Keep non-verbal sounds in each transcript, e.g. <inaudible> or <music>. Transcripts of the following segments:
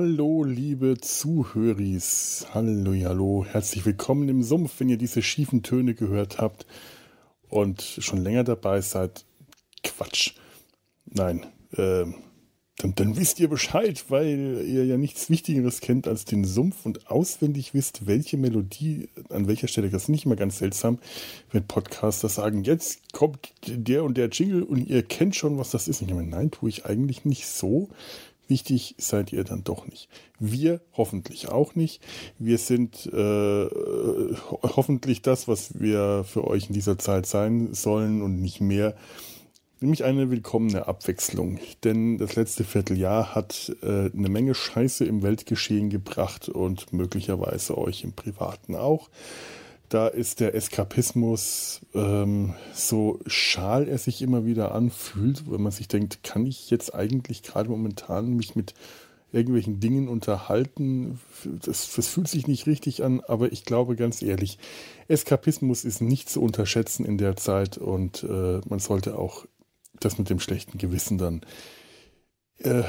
Hallo, liebe Zuhöris. Hallo, hallo. Herzlich willkommen im Sumpf, wenn ihr diese schiefen Töne gehört habt und schon länger dabei seid. Quatsch. Nein, äh, dann, dann wisst ihr Bescheid, weil ihr ja nichts Wichtigeres kennt als den Sumpf und auswendig wisst, welche Melodie, an welcher Stelle, das ist nicht immer ganz seltsam, wenn Podcaster sagen, jetzt kommt der und der Jingle und ihr kennt schon, was das ist. Und ich meine, nein, tue ich eigentlich nicht so. Wichtig seid ihr dann doch nicht. Wir hoffentlich auch nicht. Wir sind äh, hoffentlich das, was wir für euch in dieser Zeit sein sollen und nicht mehr. Nämlich eine willkommene Abwechslung. Denn das letzte Vierteljahr hat äh, eine Menge Scheiße im Weltgeschehen gebracht und möglicherweise euch im Privaten auch. Da ist der Eskapismus, ähm, so schal er sich immer wieder anfühlt, wenn man sich denkt, kann ich jetzt eigentlich gerade momentan mich mit irgendwelchen Dingen unterhalten? Das, das fühlt sich nicht richtig an, aber ich glaube ganz ehrlich, Eskapismus ist nicht zu unterschätzen in der Zeit und äh, man sollte auch das mit dem schlechten Gewissen dann äh,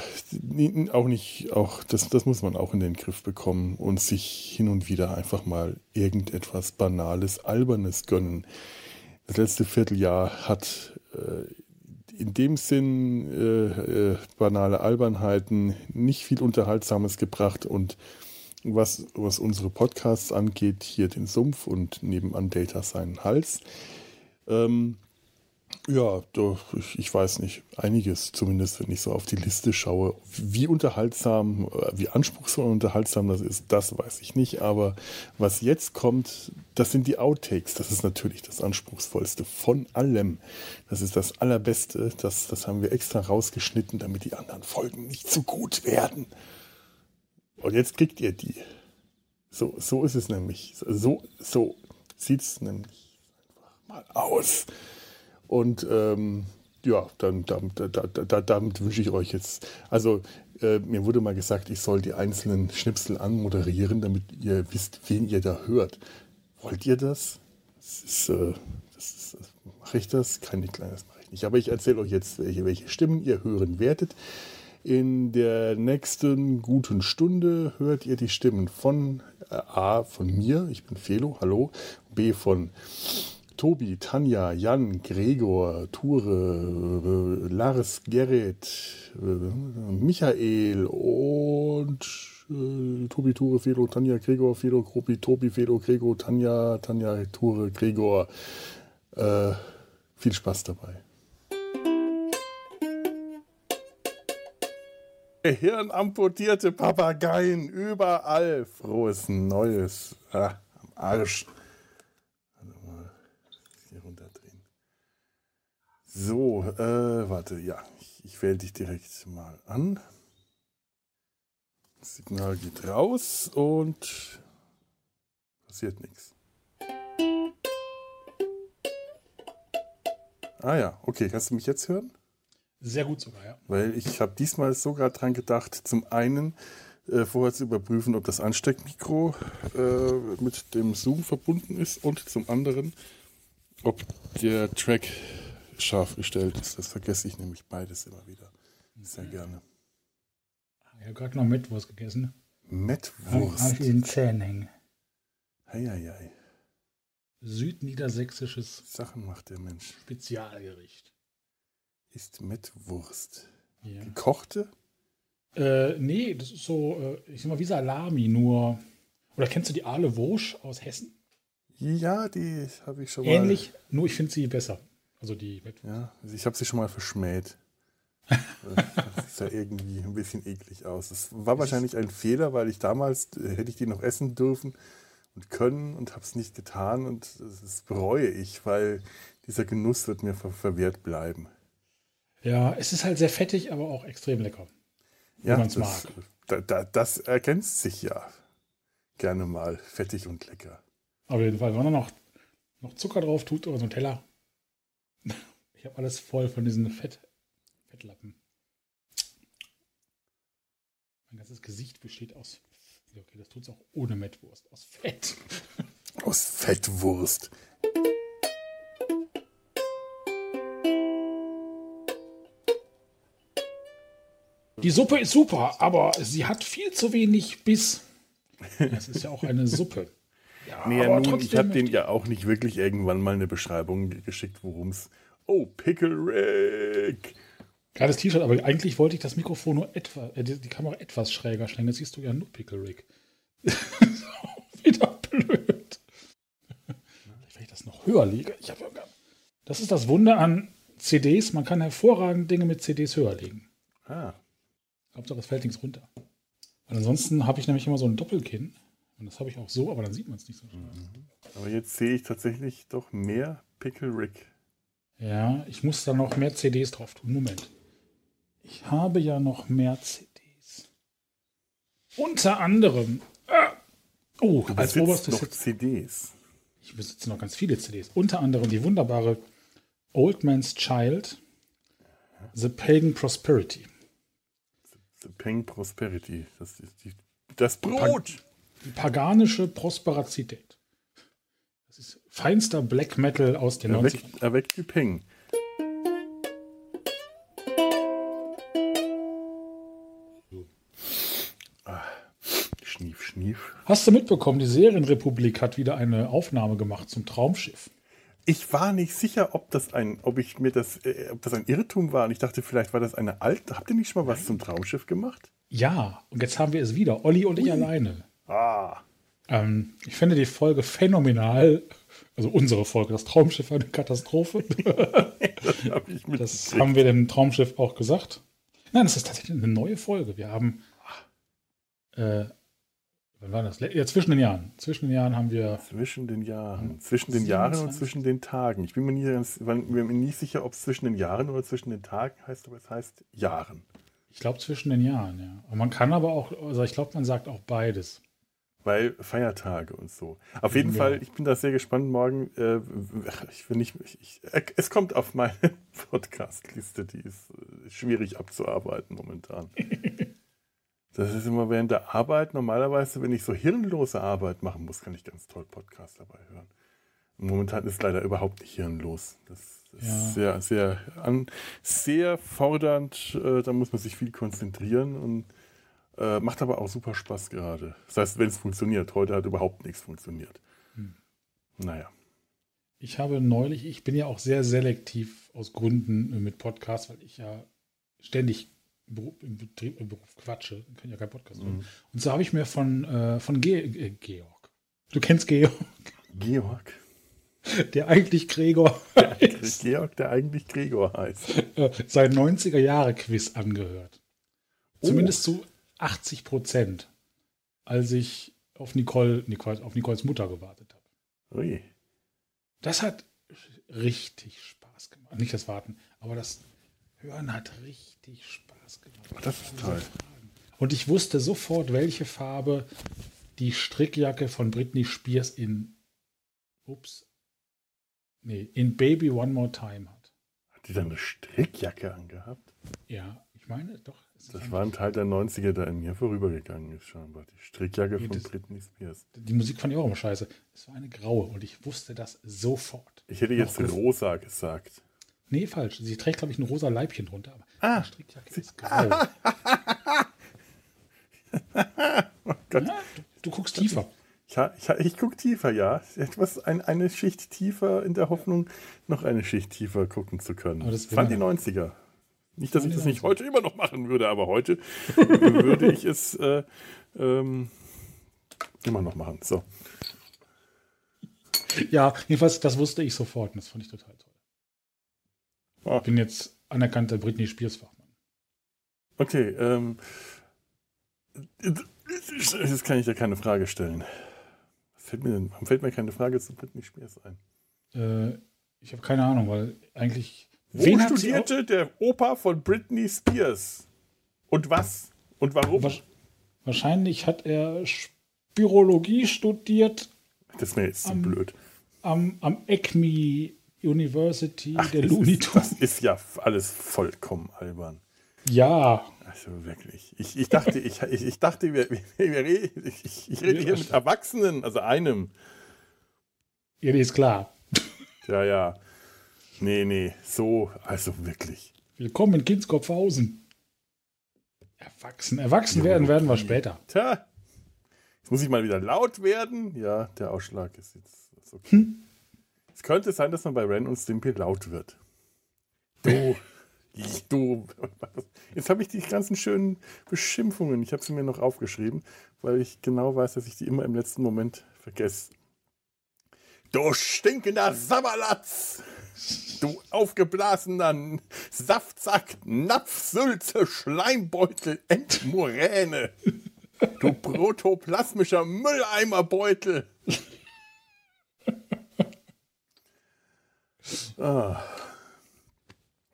auch nicht, auch das, das muss man auch in den Griff bekommen und sich hin und wieder einfach mal irgendetwas Banales, Albernes gönnen. Das letzte Vierteljahr hat äh, in dem Sinn äh, äh, banale Albernheiten nicht viel Unterhaltsames gebracht und was, was unsere Podcasts angeht, hier den Sumpf und nebenan Data seinen Hals. Ähm, ja, ich, ich weiß nicht. Einiges, zumindest wenn ich so auf die Liste schaue. Wie unterhaltsam, äh, wie anspruchsvoll und unterhaltsam das ist, das weiß ich nicht. Aber was jetzt kommt, das sind die Outtakes. Das ist natürlich das Anspruchsvollste von allem. Das ist das Allerbeste. Das, das haben wir extra rausgeschnitten, damit die anderen Folgen nicht zu gut werden. Und jetzt kriegt ihr die. So, so ist es nämlich. So, so sieht es nämlich einfach mal aus. Und ähm, ja, dann, damit, damit, damit wünsche ich euch jetzt. Also, äh, mir wurde mal gesagt, ich soll die einzelnen Schnipsel anmoderieren, damit ihr wisst, wen ihr da hört. Wollt ihr das? Das ist, äh, das ist, mache ich das? Kein kleines mache ich nicht. Aber ich erzähle euch jetzt, welche, welche Stimmen ihr hören werdet. In der nächsten guten Stunde hört ihr die Stimmen von äh, A, von mir, ich bin Felo, hallo, B von Tobi, Tanja, Jan, Gregor, Ture, äh, Lars, Gerrit, äh, Michael und äh, Tobi, Ture, Felo, Tanja, Gregor, Felo, Gruppi, Tobi, Felo, Gregor, Tanja, Tanja, Ture, Gregor. Äh, viel Spaß dabei. Hirnamputierte Papageien überall. Frohes Neues. Ah, am Arsch. So, äh, warte, ja, ich, ich wähle dich direkt mal an. Das Signal geht raus und passiert nichts. Ah ja, okay, kannst du mich jetzt hören? Sehr gut sogar, ja. Weil ich habe diesmal sogar dran gedacht, zum einen äh, vorher zu überprüfen, ob das Ansteckmikro äh, mit dem Zoom verbunden ist und zum anderen, ob der Track scharf gestellt ist. Das vergesse ich nämlich beides immer wieder. Sehr gerne. Ich habe gerade noch Mettwurst gegessen. Mettwurst? Habe ich in den Zähnen hängen. Heieiei. Südniedersächsisches Sachen macht der Mensch. Spezialgericht. Ist Mettwurst. Ja. Gekochte? Äh, nee, das ist so, äh, ich sag mal, wie Salami, nur. Oder kennst du die Aale Wursch aus Hessen? Ja, die habe ich schon mal. Ähnlich, nur ich finde sie besser. Also die Ja, also ich habe sie schon mal verschmäht. das sah irgendwie ein bisschen eklig aus. Das war wahrscheinlich ein Fehler, weil ich damals äh, hätte ich die noch essen dürfen und können und habe es nicht getan und das bereue ich, weil dieser Genuss wird mir ver verwehrt bleiben. Ja, es ist halt sehr fettig, aber auch extrem lecker. Ja, man es mag. Da, da, das ergänzt sich ja gerne mal. Fettig und lecker. Auf jeden Fall, wenn man noch, noch Zucker drauf tut oder so ein Teller, ich habe alles voll von diesen Fett, Fettlappen. Mein ganzes Gesicht besteht aus. Okay, das tut es auch ohne Mettwurst. Aus Fett. <laughs> Aus Fettwurst. Die Suppe ist super, aber sie hat viel zu wenig Biss. Es ist ja auch eine Suppe. <laughs> Ja, nee, aber nun, ich habe den ja auch nicht wirklich irgendwann mal eine Beschreibung geschickt, worum es. Oh, Pickle Rick! Geiles T-Shirt, aber eigentlich wollte ich das Mikrofon nur etwas, äh, die, die, Kamera etwas schräger stellen. Jetzt siehst du ja nur Pickle Rick. <laughs> Wieder blöd. Vielleicht, wenn ich das noch höher lege. Ich hab, das ist das Wunder an CDs. Man kann hervorragend Dinge mit CDs höher legen. Ah. Hauptsache, es fällt nichts runter. Und ansonsten habe ich nämlich immer so ein Doppelkinn. Und das habe ich auch so, aber dann sieht man es nicht so. Mhm. Aber jetzt sehe ich tatsächlich doch mehr Pickle Rick. Ja, ich muss da noch mehr CDs drauf tun. Moment. Ich habe ja noch mehr CDs. Unter anderem. Äh, oh, du als oberstes noch CDs. Ich besitze noch ganz viele CDs. Unter anderem die wunderbare Old Man's Child, The Pagan Prosperity. The Pagan Prosperity. Das ist die, das Brot. Die paganische Prosperazität. Feinster Black Metal aus den Avec, 90ern. Avec du Peng. Ah, schnief, schnief. Hast du mitbekommen, die Serienrepublik hat wieder eine Aufnahme gemacht zum Traumschiff. Ich war nicht sicher, ob das ein, ob ich mir das, äh, ob das ein Irrtum war. Und ich dachte, vielleicht war das eine alte. Habt ihr nicht schon mal was zum Traumschiff gemacht? Ja, und jetzt haben wir es wieder. Olli und Ui. ich alleine. Ah. Ähm, ich finde die Folge phänomenal. Also unsere Folge, das Traumschiff eine Katastrophe. <laughs> das, hab das haben wir dem Traumschiff auch gesagt. Nein, das ist tatsächlich eine neue Folge. Wir haben äh, Wann war das? Ja, zwischen den Jahren. Zwischen den Jahren haben wir. Zwischen den Jahren. Zwischen den 27. Jahren und zwischen den Tagen. Ich bin mir nie, ganz, bin mir nie sicher, ob es zwischen den Jahren oder zwischen den Tagen heißt, aber es heißt Jahren. Ich glaube zwischen den Jahren, ja. Und man kann aber auch, also ich glaube, man sagt auch beides. Weil Feiertage und so. Auf jeden ja. Fall, ich bin da sehr gespannt morgen. Äh, ich will nicht, ich, es kommt auf meine <laughs> Podcast-Liste, die ist äh, schwierig abzuarbeiten momentan. <laughs> Das ist immer während der Arbeit. Normalerweise, wenn ich so hirnlose Arbeit machen muss, kann ich ganz toll Podcasts dabei hören. Momentan ist leider überhaupt nicht hirnlos. Das ist ja. sehr, sehr, an, sehr fordernd. Äh, da muss man sich viel konzentrieren und äh, macht aber auch super Spaß gerade. Das heißt, wenn es funktioniert. Heute hat überhaupt nichts funktioniert. Hm. Naja. Ich habe neulich, ich bin ja auch sehr selektiv aus Gründen mit Podcasts, weil ich ja ständig im, Betrieb, im Beruf quatsche, dann kann ja kein Podcast mhm. Und so habe ich mir von, äh, von Ge äh, Georg. Du kennst Georg. Georg. Der eigentlich Gregor <laughs> heißt. Georg, der eigentlich Gregor heißt. Äh, sein 90er-Jahre-Quiz angehört. Oh. Zumindest zu 80 Prozent, als ich auf Nicole, auf Nicoles Mutter gewartet habe. Ui. Das hat richtig Spaß gemacht. Nicht das Warten, aber das Hören hat richtig Spaß gemacht. Das ist toll. Und ich wusste sofort, welche Farbe die Strickjacke von Britney Spears in Ups. Nee, in Baby One More Time hat. Hat die dann eine Strickjacke angehabt? Ja, ich meine doch. Das war ein Teil der 90er, der in mir vorübergegangen ist, scheinbar. Die Strickjacke nee, von Britney Spears. Die Musik fand ich auch immer scheiße. Es war eine graue und ich wusste das sofort. Ich hätte jetzt rosa gesagt. Nee, falsch. Sie trägt, glaube ich, ein rosa Leibchen drunter. Aber ah. Strickjacke ist grau. <laughs> oh ja, du, du, guckst tiefer. Ich, ich, ich gucke tiefer, ja. Etwas, ein, eine Schicht tiefer in der Hoffnung, noch eine Schicht tiefer gucken zu können. Aber das fand die 90er. Nicht, dass ich das nicht heute immer noch machen würde, aber heute <laughs> würde ich es äh, ähm, immer noch machen. So. Ja, jedenfalls, das wusste ich sofort und das fand ich total toll. Oh. Ich bin jetzt anerkannter Britney Spears Fachmann. Okay, ähm, jetzt kann ich dir keine Frage stellen. Was fällt mir denn, warum fällt mir keine Frage zu Britney Spears ein? Äh, ich habe keine Ahnung, weil eigentlich. Wo wen studierte der Opa von Britney Spears? Und was? Und warum? Wahrscheinlich hat er Spirologie studiert. Das ist mir jetzt zu am, blöd. Am, am ECMI University Ach, der Looney Tunes. Das ist ja alles vollkommen albern. Ja. Also wirklich. Ich, ich dachte, ich, ich, ich dachte, wir, wir, wir ich, ich rede hier mit Erwachsenen, also einem. Ja, ist klar. Ja, ja. Nee, nee, so, also wirklich. Willkommen in Kindskopfhausen. Erwachsen. Erwachsen werden werden wir später. Tja, jetzt muss ich mal wieder laut werden. Ja, der Ausschlag ist jetzt ist okay. Hm. Es könnte sein, dass man bei Ren und Stimpy laut wird. Du, <laughs> du. Jetzt habe ich die ganzen schönen Beschimpfungen. Ich habe sie mir noch aufgeschrieben, weil ich genau weiß, dass ich die immer im letzten Moment vergesse. Du stinkender Sabberlatz! Du aufgeblasener Saftsack, Napfsülze, Schleimbeutel, Endmoräne! Du protoplasmischer Mülleimerbeutel! ah.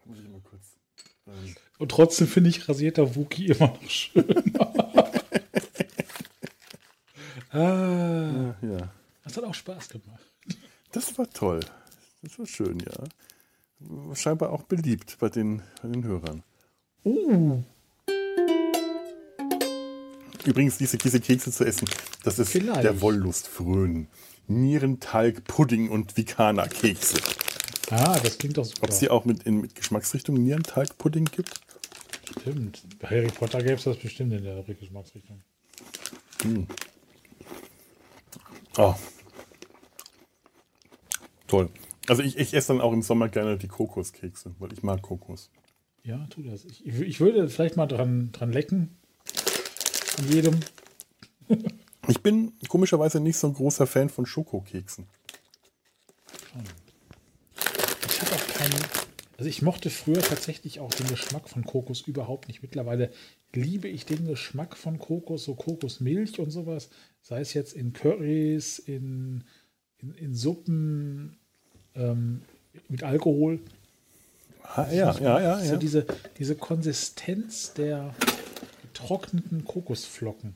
Muss ich mal kurz. Ähm. Und trotzdem finde ich rasierter Wookie immer noch schön. <laughs> ah. Ja. Das hat auch Spaß gemacht. Das war toll. Das war schön, ja. Scheinbar auch beliebt bei den, bei den Hörern. Uh. Übrigens, diese, diese Kekse zu essen, das ist Vielleicht. der Wollust frönen. Nierentalg, Pudding und Vikana-Kekse. Ah, das klingt doch super. Ob es die auch mit, in, mit Geschmacksrichtung Nierentalg-Pudding gibt? Stimmt. Bei Harry Potter gäbe es das bestimmt in der Geschmacksrichtung. Hm. Oh, Toll. Also ich, ich esse dann auch im Sommer gerne die Kokoskekse, weil ich mag Kokos. Ja, tu das. Ich, ich würde vielleicht mal dran, dran lecken. An jedem. <laughs> ich bin komischerweise nicht so ein großer Fan von Schokokeksen. Ich habe auch keinen. Also ich mochte früher tatsächlich auch den Geschmack von Kokos überhaupt nicht. Mittlerweile liebe ich den Geschmack von Kokos, so Kokosmilch und sowas. Sei es jetzt in Currys, in in, in Suppen ähm, mit Alkohol. Ah, ja, ja, ja, so diese, diese Konsistenz der getrockneten Kokosflocken.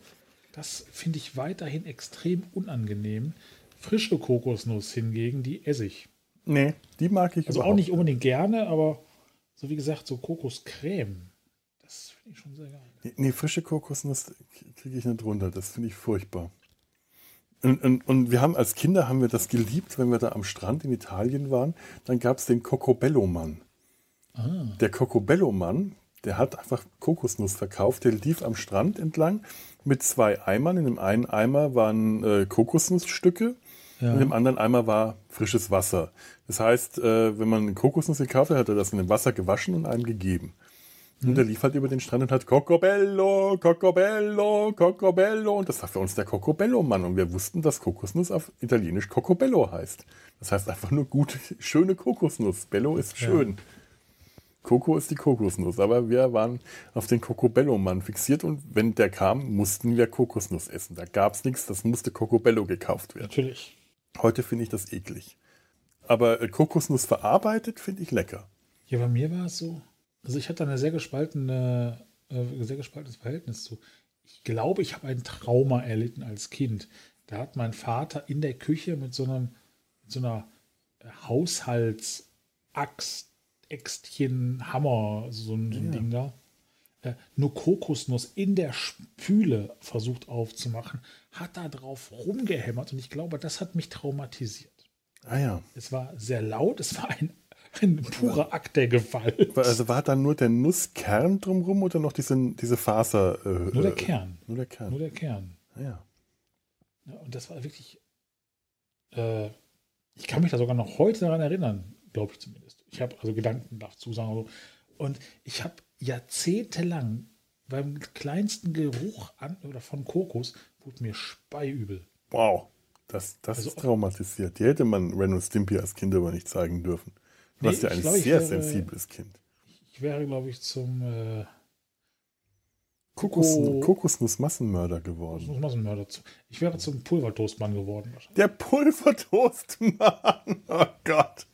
Das finde ich weiterhin extrem unangenehm. Frische Kokosnuss hingegen, die esse ich. Nee, die mag ich Also auch nicht unbedingt gerne, aber so wie gesagt, so Kokoscreme, das finde ich schon sehr geil. Nee, nee frische Kokosnuss kriege ich nicht runter. Das finde ich furchtbar. Und, und, und, wir haben als Kinder haben wir das geliebt, wenn wir da am Strand in Italien waren. Dann gab es den Cocobello-Mann. Ah. Der Cocobello-Mann, der hat einfach Kokosnuss verkauft. Der lief am Strand entlang mit zwei Eimern. In dem einen Eimer waren äh, Kokosnussstücke. Ja. In dem anderen Eimer war frisches Wasser. Das heißt, äh, wenn man Kokosnuss gekauft hat, hat er das in dem Wasser gewaschen und einem gegeben. Und der lief halt über den Strand und hat Cocobello, Cocobello, Cocobello. Und das war für uns der Cocobello-Mann. Und wir wussten, dass Kokosnuss auf Italienisch Cocobello heißt. Das heißt einfach nur gute, schöne Kokosnuss. Bello ist schön. Ja. Coco ist die Kokosnuss. Aber wir waren auf den Cocobello-Mann fixiert. Und wenn der kam, mussten wir Kokosnuss essen. Da gab es nichts. Das musste Cocobello gekauft werden. Natürlich. Heute finde ich das eklig. Aber äh, Kokosnuss verarbeitet finde ich lecker. Ja, bei mir war es so, also ich hatte eine sehr gespaltene, äh, sehr gespaltenes Verhältnis zu. Ich glaube, ich habe ein Trauma erlitten als Kind. Da hat mein Vater in der Küche mit so einem, mit so einer Haushaltsaxt, Äxtchen, Hammer, so ein, ja. Ding da, äh, nur Kokosnuss in der Spüle versucht aufzumachen, hat da drauf rumgehämmert und ich glaube, das hat mich traumatisiert. Ah ja. Es war sehr laut, es war ein ein purer Akt der Gewalt. Also war da nur der Nusskern drumherum oder noch diese, diese Faser? Äh, nur der Kern. Nur der Kern. Nur der Kern. Ah, ja. ja. Und das war wirklich. Äh, ich kann mich da sogar noch heute daran erinnern, glaube ich zumindest. Ich habe also Gedanken dazu sagen. Also, und ich habe jahrzehntelang beim kleinsten Geruch an oder von Kokos wurde mir speiübel. Wow. Das, das also, ist traumatisiert. Die hätte man Ren und Stimpy als Kind aber nicht zeigen dürfen. Du nee, warst ja ein glaub, sehr wäre, sensibles Kind. Ich wäre, glaube ich, zum äh, Kokos, Kokosnuss-Massenmörder geworden. Kokosnuss-Massenmörder. Ich wäre zum Pulvertoastmann geworden. Der Pulvertoastmann! <laughs> Oh Gott!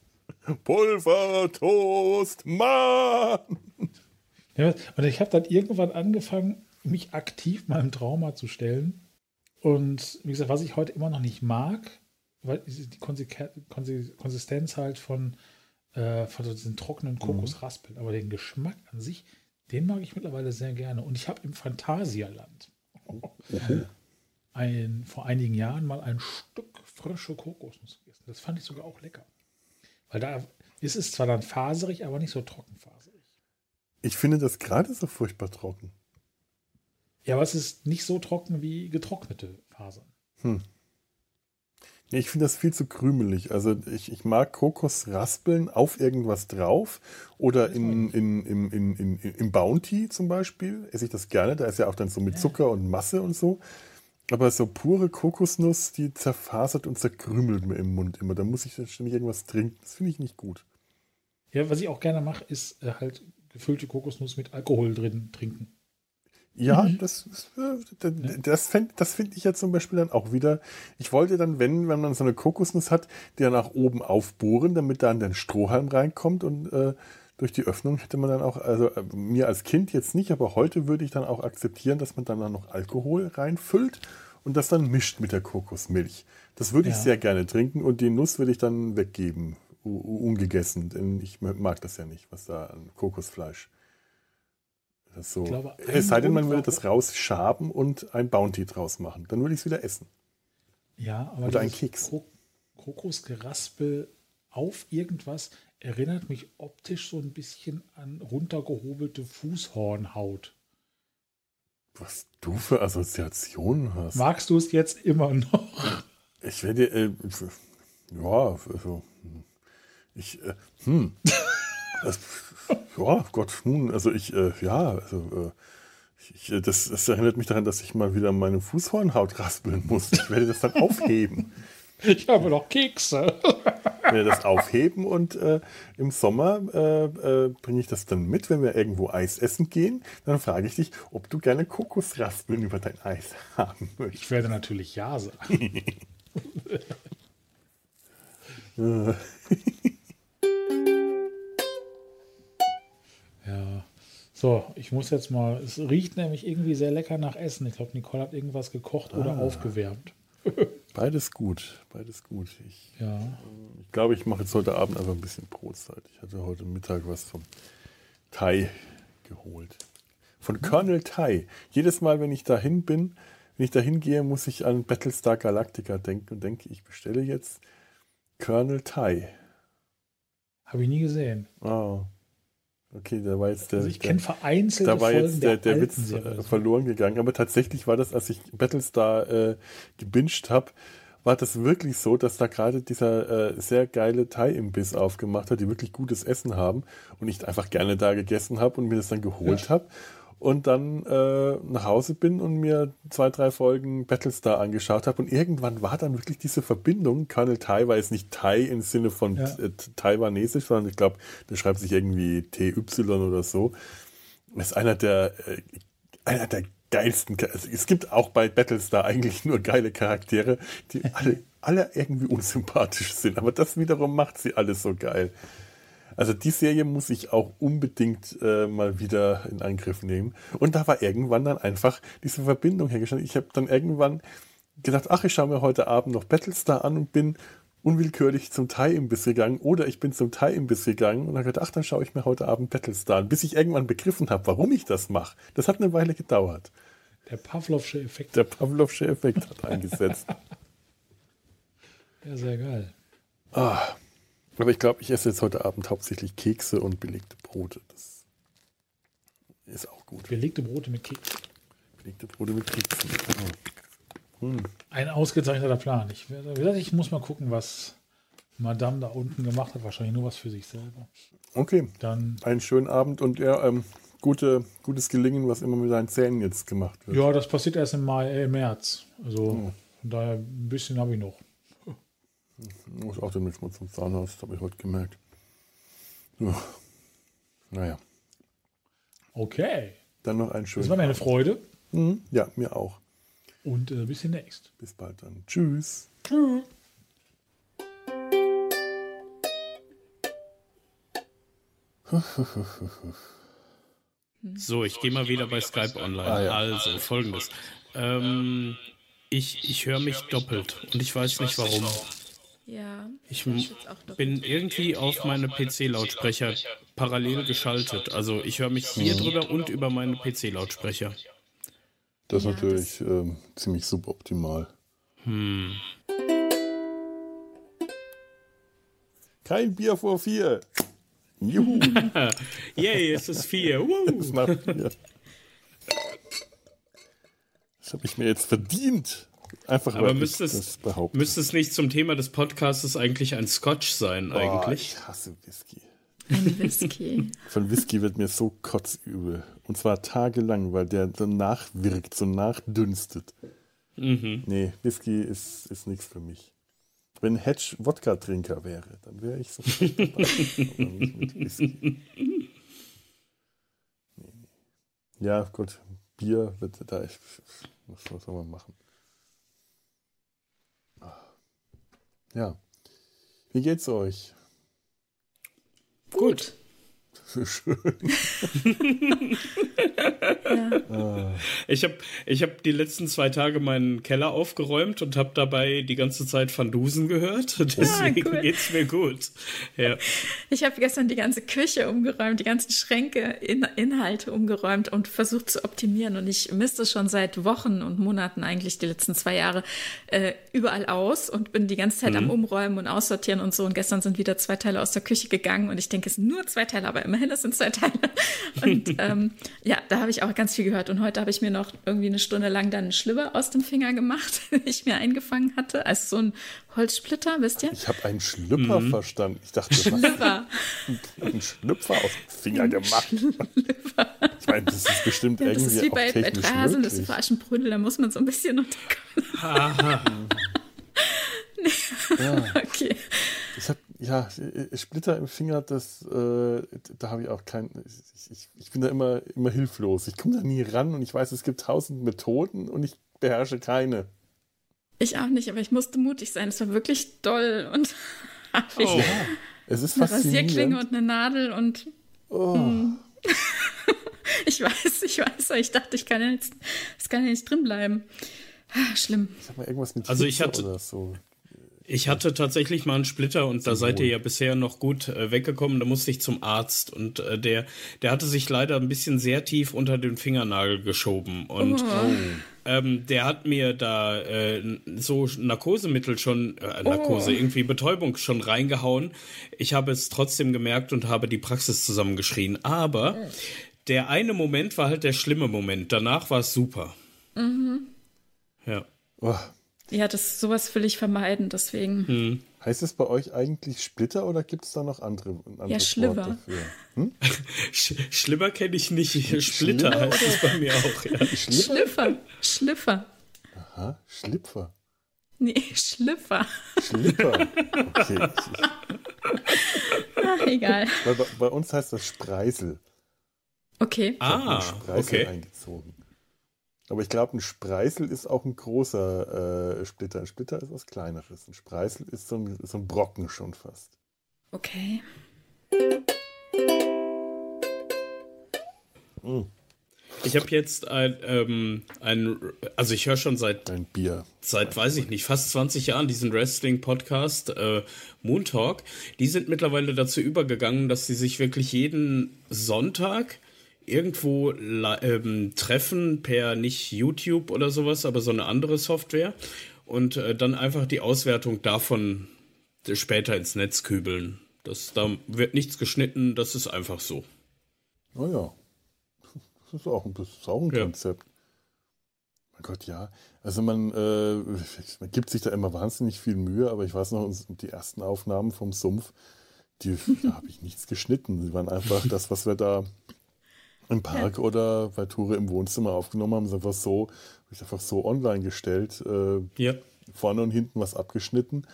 Pulvertoastmann! Ja, und ich habe dann irgendwann angefangen, mich aktiv meinem Trauma zu stellen. Und wie gesagt, was ich heute immer noch nicht mag, weil die Konsistenz halt von äh, von diesen trockenen Kokosraspeln. Mhm. Aber den Geschmack an sich, den mag ich mittlerweile sehr gerne. Und ich habe im Phantasialand mhm. ein, vor einigen Jahren mal ein Stück frische Kokosnuss gegessen. Das fand ich sogar auch lecker. Weil da ist es zwar dann faserig, aber nicht so trockenfaserig. Ich finde das gerade so furchtbar trocken. Ja, aber es ist nicht so trocken wie getrocknete Fasern. Hm. Ich finde das viel zu krümelig. Also ich, ich mag Kokosraspeln auf irgendwas drauf oder in, in, in, in, in, im Bounty zum Beispiel esse ich das gerne. Da ist ja auch dann so mit Zucker und Masse und so. Aber so pure Kokosnuss, die zerfasert und zerkrümelt mir im Mund immer. Da muss ich ständig irgendwas trinken. Das finde ich nicht gut. Ja, was ich auch gerne mache, ist äh, halt gefüllte Kokosnuss mit Alkohol drin trinken. Ja, mhm. das, das, das, das finde ich ja zum Beispiel dann auch wieder. Ich wollte dann, wenn, wenn man so eine Kokosnuss hat, die dann nach oben aufbohren, damit da dann Strohhalm reinkommt und äh, durch die Öffnung hätte man dann auch, also äh, mir als Kind jetzt nicht, aber heute würde ich dann auch akzeptieren, dass man dann noch Alkohol reinfüllt und das dann mischt mit der Kokosmilch. Das würde ich ja. sehr gerne trinken und die Nuss würde ich dann weggeben, ungegessen, denn ich mag das ja nicht, was da an Kokosfleisch das so. Glaube, es sei denn, man würde das rausschaben und ein Bounty draus machen. Dann würde ich es wieder essen. Ja, aber Oder ein Keks. Kokosgeraspel auf irgendwas erinnert mich optisch so ein bisschen an runtergehobelte Fußhornhaut. Was du für Assoziationen hast. Magst du es jetzt immer noch? Ich werde, äh, ja, also, ich, äh, hm. <laughs> das, ja, Gott, nun, also ich, äh, ja, also, äh, ich, äh, das, das, erinnert mich daran, dass ich mal wieder meine Fußhornhaut raspeln muss. Ich werde das dann <laughs> aufheben. Ich habe noch Kekse. Ich werde das aufheben und äh, im Sommer äh, äh, bringe ich das dann mit, wenn wir irgendwo Eis essen gehen. Dann frage ich dich, ob du gerne Kokosraspeln über dein Eis <laughs> haben möchtest. Ich werde natürlich Ja sagen. <laughs> Ja. So, ich muss jetzt mal. Es riecht nämlich irgendwie sehr lecker nach Essen. Ich glaube, Nicole hat irgendwas gekocht ah. oder aufgewärmt. <laughs> Beides gut, beides gut. Ich, ja. ich glaube, ich mache jetzt heute Abend einfach ein bisschen Brotzeit. Ich hatte heute Mittag was vom Thai geholt. Von Colonel Thai. Jedes Mal, wenn ich dahin bin, wenn ich dahin gehe, muss ich an Battlestar Galactica denken und denke, ich bestelle jetzt Colonel Thai. Habe ich nie gesehen. Oh. Okay, da war jetzt der. Also ich kenne vereinzelte Da war jetzt der, der, der Witz äh, Serie. verloren gegangen. Aber tatsächlich war das, als ich Battlestar äh, gebinged habe, war das wirklich so, dass da gerade dieser äh, sehr geile Thai-Imbiss aufgemacht hat, die wirklich gutes Essen haben und ich einfach gerne da gegessen habe und mir das dann geholt ja. habe und dann äh, nach Hause bin und mir zwei, drei Folgen Battlestar angeschaut habe. Und irgendwann war dann wirklich diese Verbindung. Colonel Tai war jetzt nicht Thai im Sinne von ja. taiwanesisch, sondern ich glaube, der schreibt sich irgendwie TY oder so. Das ist einer der, äh, einer der geilsten. Also es gibt auch bei Battlestar eigentlich nur geile Charaktere, die alle, alle irgendwie unsympathisch sind. Aber das wiederum macht sie alles so geil. Also die Serie muss ich auch unbedingt äh, mal wieder in Angriff nehmen. Und da war irgendwann dann einfach diese Verbindung hergestellt. Ich habe dann irgendwann gedacht, ach, ich schaue mir heute Abend noch Battlestar an und bin unwillkürlich zum Thai-Imbiss gegangen oder ich bin zum Thai-Imbiss gegangen und habe gedacht, ach, dann schaue ich mir heute Abend Battlestar an, bis ich irgendwann begriffen habe, warum ich das mache. Das hat eine Weile gedauert. Der Pavlovsche Effekt. Der Pavlovsche Effekt hat eingesetzt. <laughs> Ja, sehr geil. Ah, aber ich glaube, ich esse jetzt heute Abend hauptsächlich Kekse und belegte Brote. Das ist auch gut. Belegte Brote mit Keksen. Belegte Brote mit Keksen. Hm. Ein ausgezeichneter Plan. Ich, ich muss mal gucken, was Madame da unten gemacht hat. Wahrscheinlich nur was für sich selber. Okay. Dann einen schönen Abend und ja, ähm, gute, gutes Gelingen, was immer mit deinen Zähnen jetzt gemacht wird. Ja, das passiert erst im Mai, äh, März. Also oh. von daher ein bisschen habe ich noch. Ich muss auch demnächst mal zum Zahnarzt, habe ich heute gemerkt. Ja. Naja. Okay. Dann noch ein schönes. Das war mir eine Freude. Mhm. Ja, mir auch. Und äh, bis demnächst. Bis bald dann. Tschüss. Tschüss. So, ich gehe mal wieder bei Skype online. Ah, ja. Also, folgendes. Ähm, ich ich höre mich doppelt und ich weiß nicht warum. Ja. Ich bin irgendwie auf meine PC-Lautsprecher parallel geschaltet. Also ich höre mich hier mhm. drüber und über meine PC-Lautsprecher. Das ist ja, natürlich das ähm, ziemlich suboptimal. Hm. Kein Bier vor vier. Juhu. <laughs> Yay, es ist vier. <laughs> Woo. Es macht vier. Das habe ich mir jetzt verdient. Einfach Aber müsste es, müsste es nicht zum Thema des Podcasts eigentlich ein Scotch sein, oh, eigentlich? Ich hasse Whisky. Ein Whisky. <laughs> Von Whisky wird mir so kotzübel. Und zwar tagelang, weil der so nachwirkt, so nachdünstet. Mhm. Nee, Whisky ist, ist nichts für mich. Wenn Hedge Wodka-Trinker wäre, dann wäre ich so. Whisky. Ja, gut. Bier wird da. Ich, was soll man machen? Ja. Wie geht's euch? Gut. Schön. ja. Ich habe ich hab die letzten zwei Tage meinen Keller aufgeräumt und habe dabei die ganze Zeit Van Dusen gehört. <laughs> Deswegen ah, geht's mir gut. Ja. Ich habe gestern die ganze Küche umgeräumt, die ganzen Schränke, in, Inhalte umgeräumt und versucht zu optimieren. Und ich misste schon seit Wochen und Monaten eigentlich die letzten zwei Jahre äh, überall aus und bin die ganze Zeit mhm. am Umräumen und Aussortieren und so. Und gestern sind wieder zwei Teile aus der Küche gegangen und ich denke, es sind nur zwei Teile, aber immerhin, es sind zwei Teile. Und <laughs> ähm, ja, da habe ich auch ganz viel gehört. Und heute habe ich mir noch irgendwie eine Stunde lang dann einen Schlüpper aus dem Finger gemacht, <laughs> den ich mir eingefangen hatte. Also so ein Holzsplitter, wisst ihr? Ich habe einen Schlüpper mhm. verstanden. Ich dachte, Schlüpper. einen Schlüpper aus dem Finger gemacht. Schlüpper. Ich meine, das ist bestimmt ja, das irgendwie. Das ist wie bei, bei drei Haselnüsse für Aschenbrödel, da muss man so ein bisschen unterkommen. <laughs> ja. Okay. Ich habe ja Splitter im Finger, das äh, da habe ich auch kein. Ich, ich, ich, bin da immer immer hilflos. Ich komme da nie ran und ich weiß, es gibt tausend Methoden und ich beherrsche keine. Ich auch nicht, aber ich musste mutig sein. Es war wirklich doll und <laughs> habe ich oh. es ist eine Rasierklinge und eine Nadel und oh. Hm. <laughs> ich weiß, ich weiß, ich dachte, ich kann ja jetzt, es kann ja nicht drin bleiben. Ah, schlimm. Ich sag mal irgendwas mit also ich hatte, oder so. Ich hatte tatsächlich mal einen Splitter und da seid ihr ja bisher noch gut äh, weggekommen. Da musste ich zum Arzt und äh, der, der hatte sich leider ein bisschen sehr tief unter den Fingernagel geschoben und oh. ähm, der hat mir da äh, so Narkosemittel schon, äh, Narkose, oh. irgendwie Betäubung schon reingehauen. Ich habe es trotzdem gemerkt und habe die Praxis zusammengeschrien. Aber der eine Moment war halt der schlimme Moment. Danach war es super. Mhm. Ja. Oh. Ja, das sowas will ich vermeiden, deswegen. Hm. Heißt es bei euch eigentlich Splitter oder gibt es da noch andere, andere ja, Schlibber. Hm? <laughs> Sch Schlibber kenne ich nicht. Splitter Schlimmer heißt es bei mir auch. Ja. Schliffer. Schliffer. Aha, Schlipfer. Nee, <laughs> Schliffer. Schlipper. <laughs> Okay. Ach, egal. Bei, bei, uns heißt das Spreisel. Okay. Ah, Spreisel okay. eingezogen. Aber ich glaube, ein Spreißel ist auch ein großer äh, Splitter. Ein Splitter ist was Kleineres. Ein Spreißel ist so ein, so ein Brocken schon fast. Okay. Mm. Ich habe jetzt ein, ähm, ein, also ich höre schon seit ein Bier. Seit, weiß ich nicht, fast 20 Jahren diesen Wrestling-Podcast äh, Moon Talk. Die sind mittlerweile dazu übergegangen, dass sie sich wirklich jeden Sonntag irgendwo ähm, treffen per nicht YouTube oder sowas, aber so eine andere Software und äh, dann einfach die Auswertung davon später ins Netz kübeln. Das, da wird nichts geschnitten, das ist einfach so. Oh ja. Das ist auch, ein ja. Konzept. Mein Gott, ja. Also man, äh, man gibt sich da immer wahnsinnig viel Mühe, aber ich weiß noch, die ersten Aufnahmen vom Sumpf, die, da habe ich nichts geschnitten. Sie waren einfach das, was wir da im Park ja. oder bei Toure im Wohnzimmer aufgenommen haben, ist einfach so, ich einfach so online gestellt, äh, ja. vorne und hinten was abgeschnitten.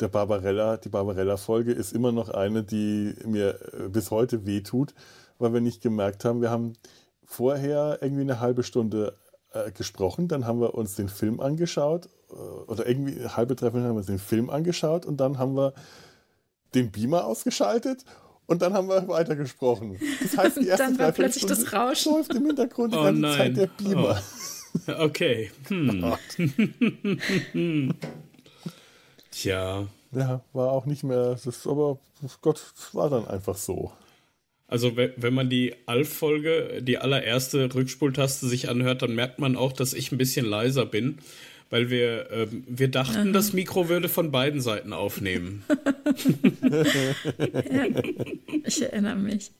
Der Barbarella, die Barbarella-Folge ist immer noch eine, die mir äh, bis heute wehtut, weil wir nicht gemerkt haben, wir haben vorher irgendwie eine halbe Stunde äh, gesprochen, dann haben wir uns den Film angeschaut äh, oder irgendwie eine halbe Treffen haben wir uns den Film angeschaut und dann haben wir den Beamer ausgeschaltet und dann haben wir weitergesprochen. Das heißt, die erste dann war plötzlich das Rauschen. läuft im Hintergrund die oh ganze nein. Zeit der Beamer. Oh. <laughs> Okay. Hm. <laughs> Tja. Ja, war auch nicht mehr, das, aber Gott, es war dann einfach so. Also wenn man die Alf-Folge, die allererste Rückspultaste sich anhört, dann merkt man auch, dass ich ein bisschen leiser bin weil wir, äh, wir dachten, Aha. das Mikro würde von beiden Seiten aufnehmen. <laughs> <laughs> ja, ich erinnere mich.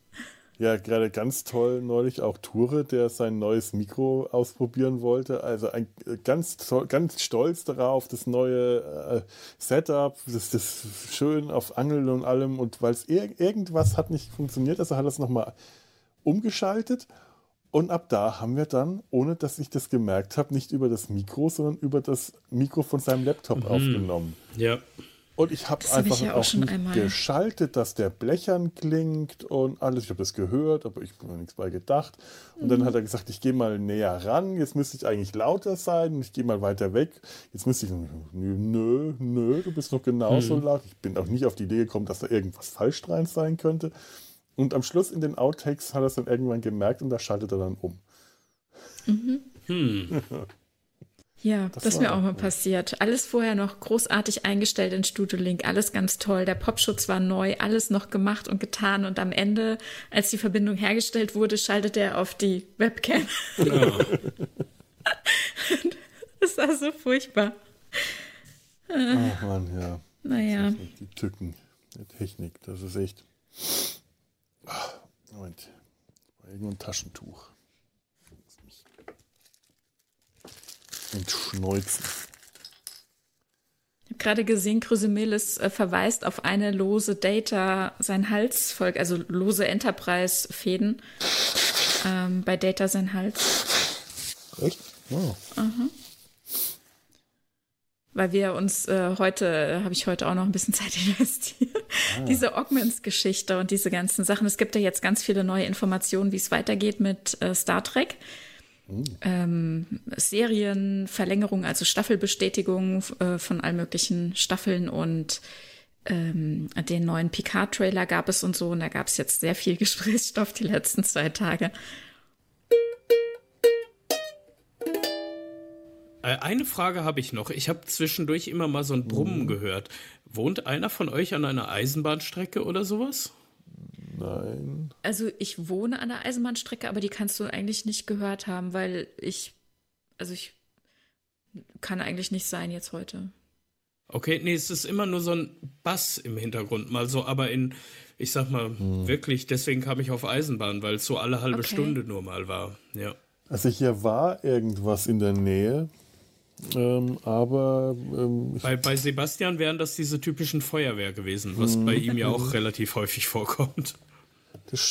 Ja, gerade ganz toll neulich auch Ture, der sein neues Mikro ausprobieren wollte. Also ein äh, ganz toll, ganz stolz darauf, das neue äh, Setup, das, das schön auf Angeln und allem. Und weil es ir irgendwas hat nicht funktioniert, also hat er es nochmal umgeschaltet. Und ab da haben wir dann, ohne dass ich das gemerkt habe, nicht über das Mikro, sondern über das Mikro von seinem Laptop mhm. aufgenommen. Ja. Und ich habe einfach hab ja auch, auch geschaltet, dass der blechern klingt und alles. Ich habe das gehört, aber ich habe mir nichts bei gedacht. Und mhm. dann hat er gesagt, ich gehe mal näher ran. Jetzt müsste ich eigentlich lauter sein ich gehe mal weiter weg. Jetzt müsste ich, nö, nö, du bist noch genauso mhm. laut. Ich bin auch nicht auf die Idee gekommen, dass da irgendwas falsch dran sein könnte. Und am Schluss in den Outtakes hat er es dann irgendwann gemerkt und da schaltet er dann um. Mhm. Hm. <laughs> Ja, das, das ist mir auch mal passiert. Alles vorher noch großartig eingestellt in Studio Link, alles ganz toll. Der Popschutz war neu, alles noch gemacht und getan. Und am Ende, als die Verbindung hergestellt wurde, schaltet er auf die Webcam. Ja. <laughs> das war so furchtbar. Ach man, ja. Naja. Die Tücken der Technik, das ist echt. Moment, irgendwo ein Taschentuch. Und Schneuzen. Ich habe gerade gesehen, Chrysemelis äh, verweist auf eine lose Data, sein Halsvolk, also lose Enterprise-Fäden ähm, bei Data sein Hals. Echt? Wow. Mhm. Weil wir uns äh, heute, habe ich heute auch noch ein bisschen <laughs> Zeit investiert, ah. diese Augments-Geschichte und diese ganzen Sachen. Es gibt ja jetzt ganz viele neue Informationen, wie es weitergeht mit äh, Star Trek. Ähm, Serienverlängerung, also Staffelbestätigung äh, von allen möglichen Staffeln und ähm, den neuen Picard-Trailer gab es und so. Und da gab es jetzt sehr viel <laughs> Gesprächsstoff die letzten zwei Tage. Eine Frage habe ich noch. Ich habe zwischendurch immer mal so ein Brummen mhm. gehört. Wohnt einer von euch an einer Eisenbahnstrecke oder sowas? Nein. Also ich wohne an der Eisenbahnstrecke, aber die kannst du eigentlich nicht gehört haben, weil ich, also ich kann eigentlich nicht sein jetzt heute. Okay, nee, es ist immer nur so ein Bass im Hintergrund, mal so, aber in, ich sag mal, hm. wirklich, deswegen kam ich auf Eisenbahn, weil es so alle halbe okay. Stunde nur mal war, ja. Also hier war irgendwas in der Nähe, ähm, aber ähm, bei, bei Sebastian wären das diese typischen Feuerwehr gewesen, was mhm. bei ihm ja auch relativ häufig vorkommt.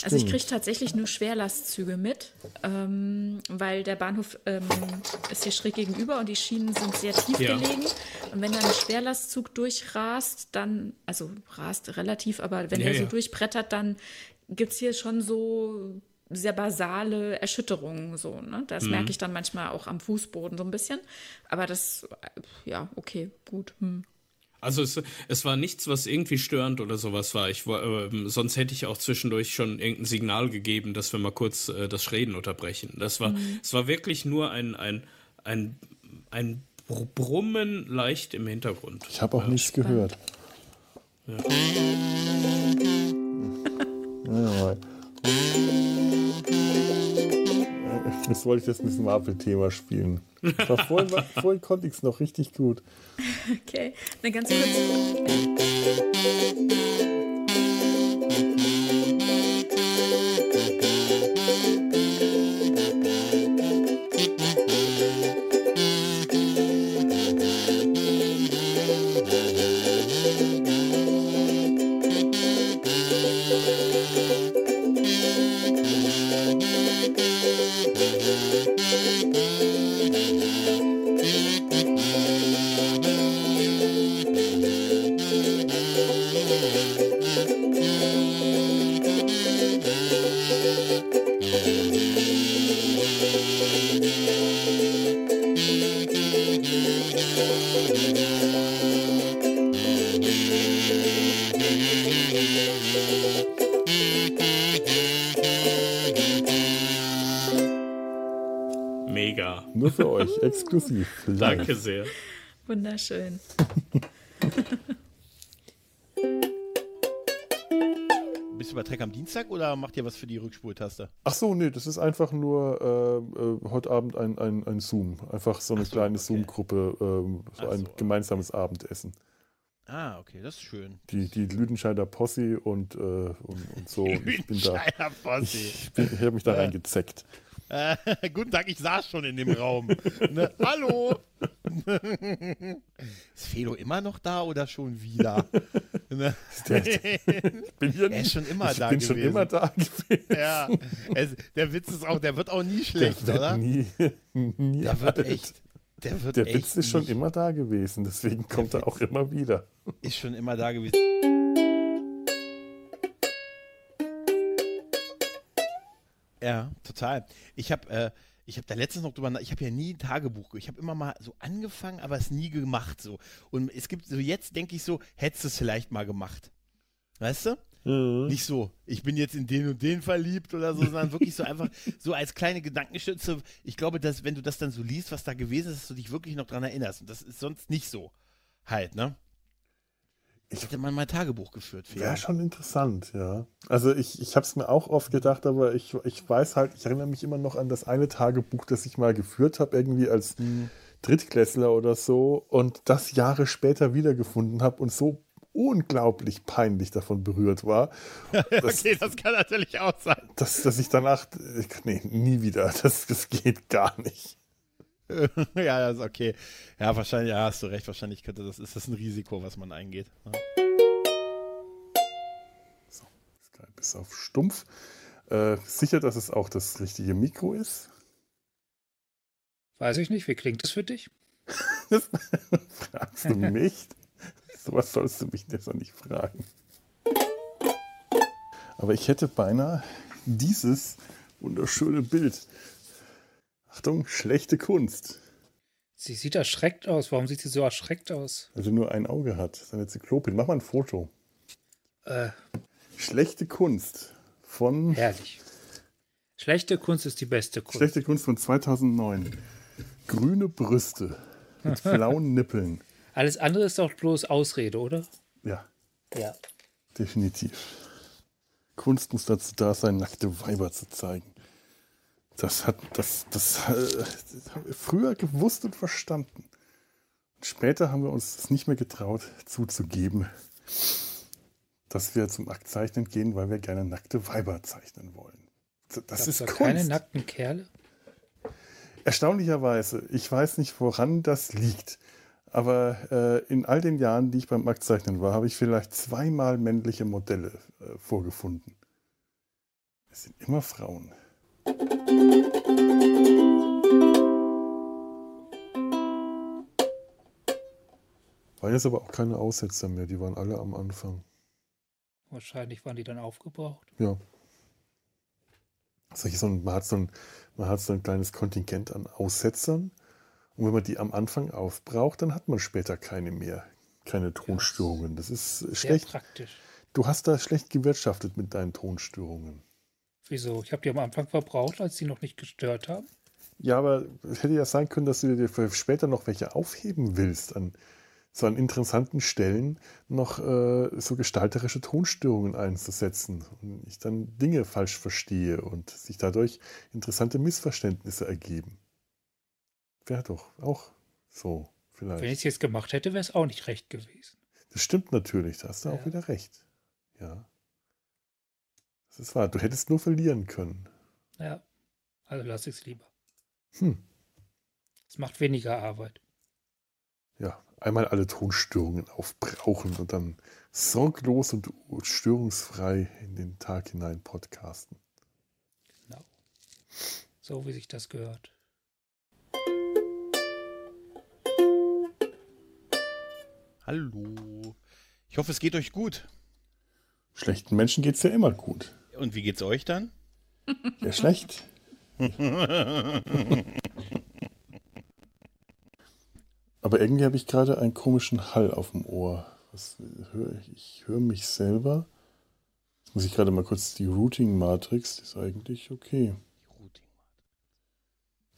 Also ich kriege tatsächlich nur Schwerlastzüge mit, ähm, weil der Bahnhof ähm, ist hier schräg gegenüber und die Schienen sind sehr tief ja. gelegen. Und wenn da ein Schwerlastzug durchrast, dann, also rast relativ, aber wenn ja, er so ja. durchbrettert, dann gibt es hier schon so sehr basale Erschütterungen. So, ne? Das mhm. merke ich dann manchmal auch am Fußboden so ein bisschen. Aber das, ja, okay, gut. Hm. Also es, es war nichts, was irgendwie störend oder sowas war. Ich, äh, sonst hätte ich auch zwischendurch schon irgendein Signal gegeben, dass wir mal kurz äh, das Reden unterbrechen. Das war, mhm. es war wirklich nur ein, ein, ein, ein Brummen leicht im Hintergrund. Ich habe auch ja. nichts gehört. Ja. ja, <laughs> <laughs> Jetzt wollte ich das mit dem Marvel-Thema spielen. Vorhin, vorhin konnte ich es noch richtig gut. <laughs> Okay, eine ganz kurz. Exklusiv. Danke sehr. Wunderschön. <laughs> Bist du bei Trek am Dienstag oder macht ihr was für die Rückspultaste? Ach so, nee, das ist einfach nur äh, äh, heute Abend ein, ein, ein Zoom. Einfach so eine so, kleine okay. Zoom-Gruppe, äh, so ein so. gemeinsames Abendessen. Ah, okay, das ist schön. Die, die Lüdenscheider Posse und, äh, und, und so. <laughs> Ich bin da. Posse. Ich, bin- ich habe mich da reingezeckt. Äh, <laughs> guten Tag, ich saß schon in dem Raum. ne? Hallo! <laughs> ist Felo immer noch da oder schon wieder? <laughs> ne? Der, ich bin hier Er ist schon immer ich da bin schon gewesen. immer da gewesen. Ja, es, der Witz ist auch, der wird auch nie schlecht, der oder? nie, nie Der wird alt. echt. Der wird Der Witz ist schon nicht- immer da gewesen, deswegen kommt er auch immer wieder. ist schon immer da gewesen. Ja, total. Ich habe äh, ich habe da letztens noch drüber, nach- ich habe ja nie ein Tagebuch, ge- ich habe immer mal so angefangen, aber es nie gemacht so. Und es gibt so jetzt denke ich so, hättest du es vielleicht mal gemacht. Weißt du? Nicht so, ich bin jetzt in den und den verliebt oder so, sondern wirklich so einfach <laughs> so als kleine Gedankenstütze. Ich glaube, dass wenn du das dann so liest, was da gewesen ist, dass du dich wirklich noch dran erinnerst. Und das ist sonst nicht so. Halt, ne? Ich hätte mal mein Tagebuch geführt. Felo. Wäre schon interessant, ja. Also ich, ich habe es mir auch oft gedacht, aber ich, ich weiß halt, ich erinnere mich immer noch an das eine Tagebuch, das ich mal geführt habe, irgendwie als Drittklässler oder so und das Jahre später wiedergefunden habe und so unglaublich peinlich davon berührt war, <laughs> dass, okay, das kann natürlich auch sein. dass, dass ich danach, nee, nie wieder, das, das geht gar nicht. <laughs> ja, das ist okay. Ja, wahrscheinlich, ja, hast du recht. Wahrscheinlich könnte das, ist das ein Risiko, was man eingeht. Ja. Skype ist auf stumpf. Äh, sicher, dass es auch das richtige Mikro ist? Weiß ich nicht, wie klingt das für dich? <laughs> Das fragst du mich? Sowas sollst du mich jetzt noch nicht fragen. Aber ich hätte beinahe dieses wunderschöne Bild. Achtung, schlechte Kunst. Sie sieht erschreckt aus. Warum sieht sie so erschreckt aus? Also nur ein Auge hat. Das ist eine Zyklopin. Mach mal ein Foto. Äh, Schlechte Kunst von herrlich. Schlechte Kunst ist die beste Kunst. Schlechte Kunst von 2009. Grüne Brüste mit <laughs> blauen Nippeln. Alles andere ist doch bloß Ausrede, oder? Ja, Ja. definitiv. Kunst muss dazu da sein, nackte Weiber zu zeigen. Das hat das, das, das haben wir früher gewusst und verstanden. Und später haben wir uns das nicht mehr getraut zuzugeben, dass wir zum Aktzeichnen gehen, weil wir gerne nackte Weiber zeichnen wollen. Das Gab's ist da Kunst. keine nackten Kerle? Erstaunlicherweise, ich weiß nicht, woran das liegt, aber äh, in all den Jahren, die ich beim Aktzeichnen war, habe ich vielleicht zweimal männliche Modelle äh, vorgefunden. Es sind immer Frauen. Waren jetzt aber auch keine Aussetzer mehr, die waren alle am Anfang. Wahrscheinlich waren die dann aufgebraucht. Ja. Also so ein, man, hat so ein, man hat so ein kleines Kontingent an Aussetzern. Und wenn man die am Anfang aufbraucht, dann hat man später keine mehr. Keine Tonstörungen. Das ist Sehr schlecht. praktisch. Du hast da schlecht gewirtschaftet mit deinen Tonstörungen. Wieso? Ich habe die am Anfang verbraucht, als die noch nicht gestört haben. Ja, aber es hätte ja sein können, dass du dir für später noch welche aufheben willst an so an interessanten Stellen noch äh, so gestalterische Tonstörungen einzusetzen und ich dann Dinge falsch verstehe und sich dadurch interessante Missverständnisse ergeben. Wäre doch auch so Wenn ich vielleicht. es jetzt gemacht hätte, wäre es auch nicht recht gewesen. Das stimmt natürlich, da hast du auch Ja. wieder recht. Ja. Das ist wahr. Du hättest nur verlieren können. Ja. Also lass ich es lieber. Hm. Es macht weniger Arbeit. ja, einmal alle Tonstörungen aufbrauchen und dann sorglos und störungsfrei in den Tag hinein podcasten. Genau. So wie sich das gehört. Hallo. Ich hoffe, es geht euch gut. Schlechten Menschen geht es ja immer gut. Und wie geht's euch dann? Ja, schlecht. Aber irgendwie habe ich gerade einen komischen Hall auf dem Ohr. Was höre ich? Ich höre mich selber. Jetzt muss ich gerade mal kurz die Routing-Matrix. Die ist eigentlich okay.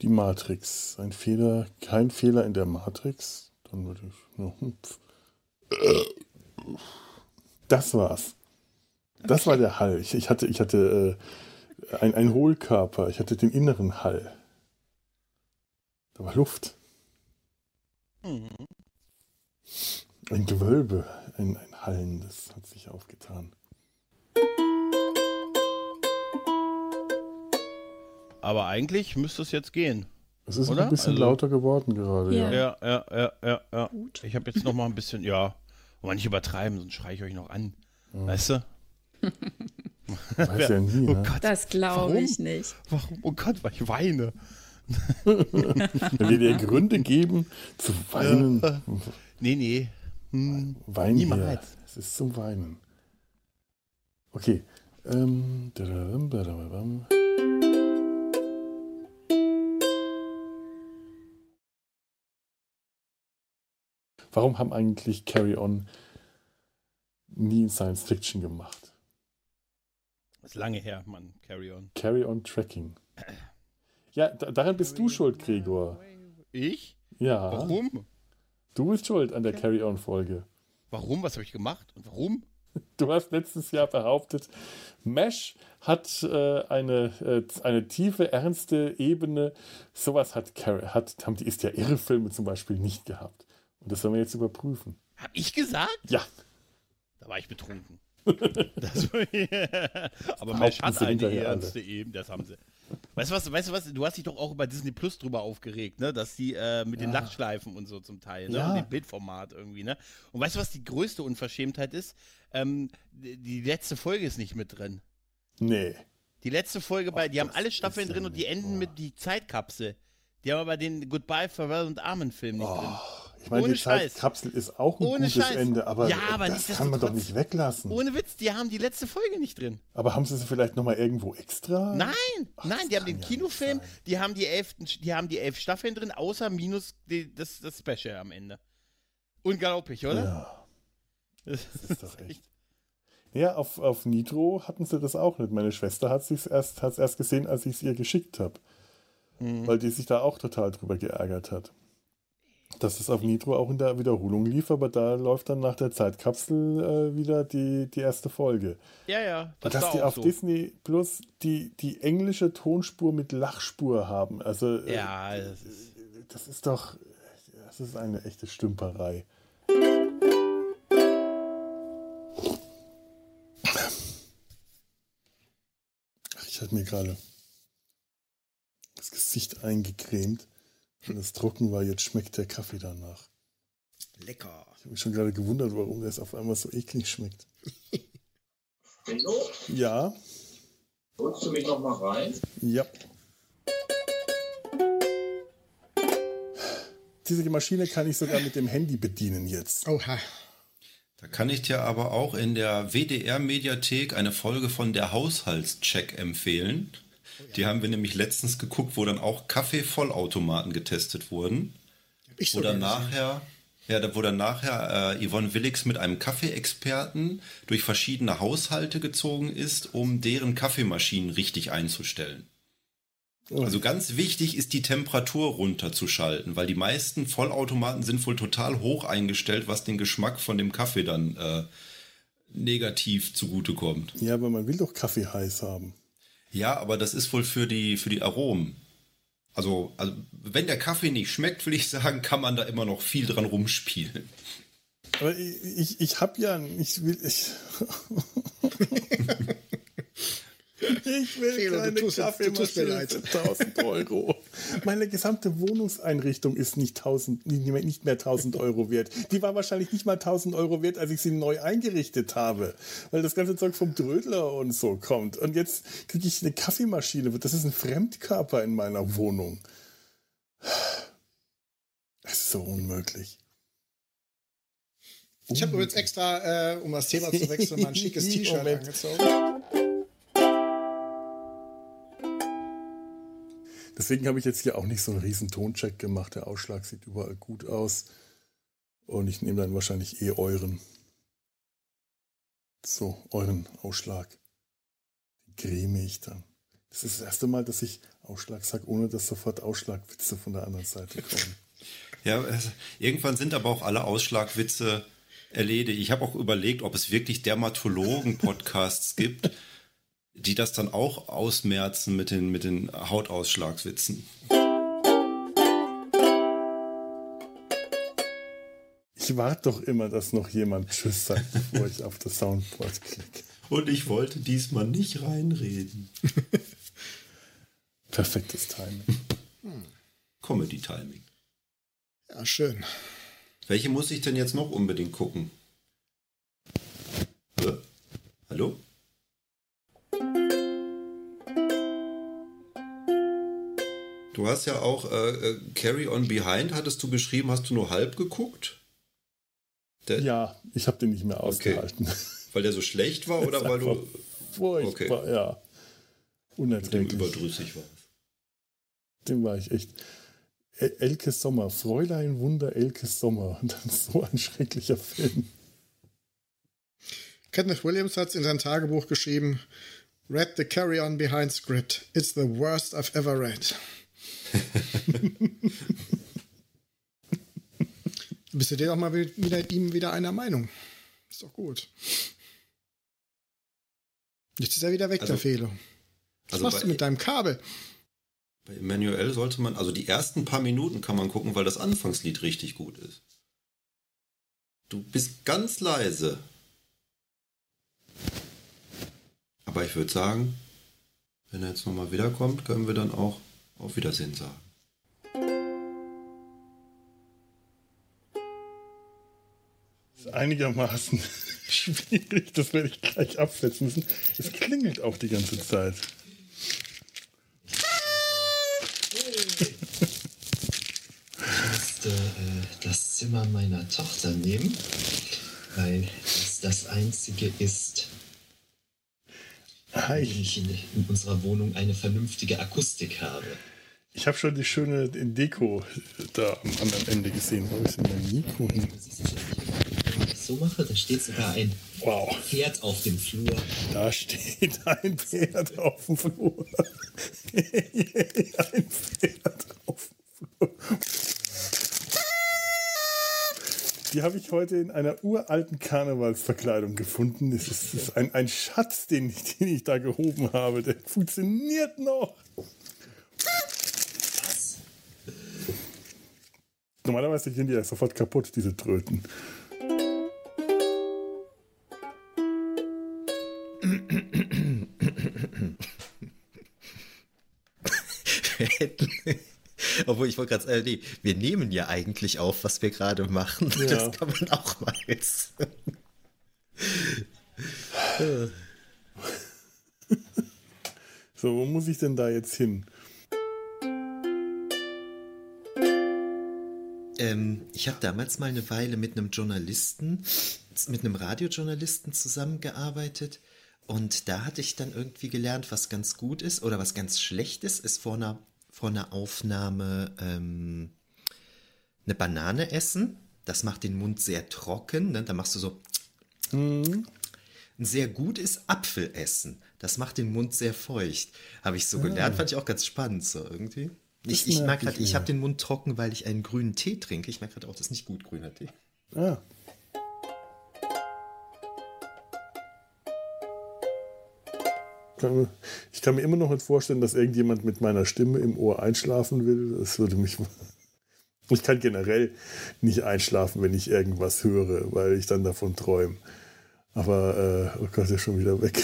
Die Matrix. Ein Fehler, kein Fehler in der Matrix. Dann würde ich. <laughs> Das war's. Das war der Hall. Ich, ich hatte, ich hatte äh, ein, ein Hohlkörper. Ich hatte den inneren Hall. Da war Luft. Mhm. Ein Gewölbe, ein, ein Hallen, das hat sich aufgetan. Aber eigentlich müsste es jetzt gehen. Es ist Oder? ein bisschen Also- lauter geworden gerade, ja. Ja. Ja, ja, ja, ja, ja. Gut. Ich habe jetzt noch mal ein bisschen, ja, aber nicht übertreiben, sonst schreie ich euch noch an. Weißt du? Weiß ja nie, Oh ne? Gott, Das glaube ich nicht. warum? Oh Gott, weil ich weine. Wenn wir dir Gründe geben, zu weinen, Nee, nee. Hm. wein hier. Niemals. Es ist zum Weinen. Okay. Ähm. Warum haben eigentlich Carry On nie Science Fiction gemacht? Ist lange her, Mann. Carry on. Carry On Tracking. Ja, da, daran bist du schuld, Gregor. Ich? Ja, Warum? du bist schuld an der Carry On Folge. Warum? Was habe ich gemacht? Und warum? Du hast letztes Jahr behauptet, Mesh hat äh, eine, äh, eine tiefe, ernste Ebene. Sowas hat, Car hat haben die ist ja irre Filme zum Beispiel nicht gehabt. Und das sollen wir jetzt überprüfen. Hab ich gesagt? Ja, Da war ich betrunken. Das, <laughs> aber behaupten Mesh hat eine ernste Eben, das haben sie. Weißt du was, weißt du was, du hast dich doch auch über Disney Plus drüber aufgeregt, ne? Dass die äh, mit den Ja. Lachschleifen und so zum Teil, ne? Ja. Und dem Bildformat irgendwie, ne? Und weißt du, was die größte Unverschämtheit ist? Ähm, die, letzte Folge ist nicht mit drin. nee. Die letzte Folge bei, die haben alle Staffeln drin und die enden wahr. mit die Zeitkapsel. Die haben aber den Goodbye, Farewell und Amen Film nicht drin. Ich meine, Ohne die Scheiß. Zeitkapsel ist auch ein Ohne gutes Scheiß. Ende, aber, Ja, aber das kann man doch nicht weglassen. Ohne Witz, die haben die letzte Folge nicht drin. Aber haben sie sie vielleicht nochmal irgendwo extra? Nein, Ach, nein, die haben den ja Kinofilm, die haben die elf, die haben die elf Staffeln drin, außer minus die, das, das Special am Ende. Unglaublich, oder? Ja, Das <laughs> ist doch echt. ja auf, auf Nitro hatten sie das auch nicht. Meine Schwester hat es erst, hat's erst gesehen, als ich es ihr geschickt habe. Mhm. weil die sich da auch total drüber geärgert hat. Dass es auf Nitro auch in der Wiederholung lief, aber da läuft dann nach der Zeitkapsel äh, wieder die, die erste Folge. Ja, ja, Und das dass die auf so. Disney Plus die, die englische Tonspur mit Lachspur haben. Also, äh, Ja, das ist, das ist doch, das ist eine echte Stümperei. Ich hatte mir gerade das Gesicht eingecremt es trocken war. Jetzt schmeckt der Kaffee danach. Lecker. Ich habe mich schon gerade gewundert, warum das auf einmal so eklig schmeckt. <laughs> Ingo, Ja, holst du mich noch mal rein? ja. Diese Maschine kann ich sogar mit dem Handy bedienen jetzt. Oha. Da kann ich dir aber auch in der WDR-Mediathek eine Folge von der Haushaltscheck empfehlen. Die haben wir nämlich letztens geguckt, wo dann auch Kaffeevollautomaten getestet wurden. Ich dann gesehen. nachher, ja, da- wo dann nachher äh, Yvonne Willigs mit einem Kaffeeexperten durch verschiedene Haushalte gezogen ist, um deren Kaffeemaschinen richtig einzustellen. Also ganz wichtig ist die Temperatur runterzuschalten, weil die meisten Vollautomaten sind wohl total hoch eingestellt, was den Geschmack von dem Kaffee dann äh, negativ zugutekommt. Ja, aber man will doch Kaffee heiß haben. Ja, aber das ist wohl für die, für die Aromen. Also, also, wenn der Kaffee nicht schmeckt, will ich sagen, kann man da immer noch viel dran rumspielen. Aber ich, ich, ich habe ja, ich will, ich, <laughs> ich will du keine tust- du tust mir Kaffeemaschine leid. für 1000 Euro. <laughs> Meine gesamte Wohnungseinrichtung ist nicht, 1000, nicht mehr- nicht mehr 1000 Euro wert. Die war wahrscheinlich nicht mal 1000 Euro wert, als ich sie neu eingerichtet habe, weil das ganze Zeug vom Drödler und so kommt. Und jetzt kriege ich eine Kaffeemaschine. Das ist ein Fremdkörper in meiner Wohnung. Das ist so unmöglich. Ich habe übrigens extra, äh, um das Thema zu wechseln, mal ein schickes T-Shirt <laughs> angezogen. Deswegen habe ich jetzt hier auch nicht so einen riesen Toncheck gemacht. Der Ausschlag sieht überall gut aus. Und ich nehme dann wahrscheinlich eh euren. So, euren Ausschlag. Den creme ich dann. Das ist das erste Mal, dass ich Ausschlag sage, ohne dass sofort Ausschlagwitze von der anderen Seite kommen. <laughs> Ja, es, irgendwann sind aber auch alle Ausschlagwitze erledigt. Ich habe auch überlegt, ob es wirklich Dermatologen-Podcasts gibt, die das dann auch ausmerzen mit den, mit den Hautausschlagswitzen. Ich warte doch immer, dass noch jemand Tschüss sagt, bevor ich auf das Soundboard klicke. Und ich wollte diesmal nicht reinreden. <laughs> Perfektes Timing. Comedy-Timing. Ja, schön. Welche muss ich denn jetzt noch unbedingt gucken? Hä? Hallo? Du hast ja auch äh, äh, Carry On Behind, hattest du geschrieben, hast du nur halb geguckt? Der, Ja, ich habe den nicht mehr ausgehalten. Weil der so schlecht war oder <laughs> weil du Furchtbar, ja. mit dem Unerträglich. überdrüssig warst? Dem war ich echt. El- Elke Sommer, Fräulein Wunder Elke Sommer. <laughs> Und dann so ein schrecklicher Film. Kenneth Williams hat in sein Tagebuch geschrieben: Read the Carry On Behind Script. It's the worst I've ever read. <laughs> Bist du dir doch mal wieder ihm wieder einer Meinung? Ist doch gut. Jetzt ist er wieder weg, Also- der Fehler. Was also machst du mit deinem Kabel? Bei Emmanuel sollte man, also die ersten paar Minuten kann man gucken, weil das Anfangslied richtig gut ist. Du bist ganz leise. Aber ich würde sagen, wenn er jetzt nochmal wiederkommt, können wir dann auch auf Wiedersehen sagen. Ist einigermaßen <laughs> schwierig. Das werde ich gleich absetzen müssen. Es klingelt auch die ganze Zeit. musste äh, das Zimmer meiner Tochter nehmen, weil es das einzige ist, in ich ich in, in unserer Wohnung eine vernünftige Akustik habe. ich habe schon die schöne Deko da am anderen Ende gesehen. Wo ist denn mein Mikro hin? Du siehst ich das so mache, da steht sogar ein Wow, Pferd auf dem Flur. da steht ein Pferd auf dem Flur. <laughs> ein Pferd auf dem Flur. Die habe ich heute in einer uralten Karnevalsverkleidung gefunden. Das ist, das ist ein, ein Schatz, den ich, den ich da gehoben habe. Der funktioniert noch. Normalerweise gehen die ja sofort kaputt, diese Tröten. Wir <laughs> hätten. Obwohl ich wollte gerade sagen, nee, wir nehmen ja eigentlich auf, was wir gerade machen. Ja. Das kann man auch mal jetzt. <laughs> So, wo muss ich denn da jetzt hin? Ähm, ich habe damals mal eine Weile mit einem Journalisten, mit einem Radiojournalisten zusammengearbeitet. Und da hatte ich dann irgendwie gelernt, was ganz gut ist oder was ganz schlecht ist, ist vor einer, vor einer Aufnahme ähm, eine Banane essen. Das macht den Mund sehr trocken. Ne? Da machst du so. Sehr gut ist Apfel essen. Das macht den Mund sehr feucht. Habe ich so gelernt, fand ich auch ganz spannend so irgendwie. Ich, ich merke mag ich habe den Mund trocken, weil ich einen grünen Tee trinke. Ich merke halt auch, das ist nicht gut, grüner Tee. Ah. Ich kann mir immer noch nicht vorstellen, dass irgendjemand mit meiner Stimme im Ohr einschlafen will. Das würde mich. <laughs> Ich kann generell nicht einschlafen, wenn ich irgendwas höre, weil ich dann davon träume. Aber, äh, oh Gott, ist schon wieder weg. <laughs>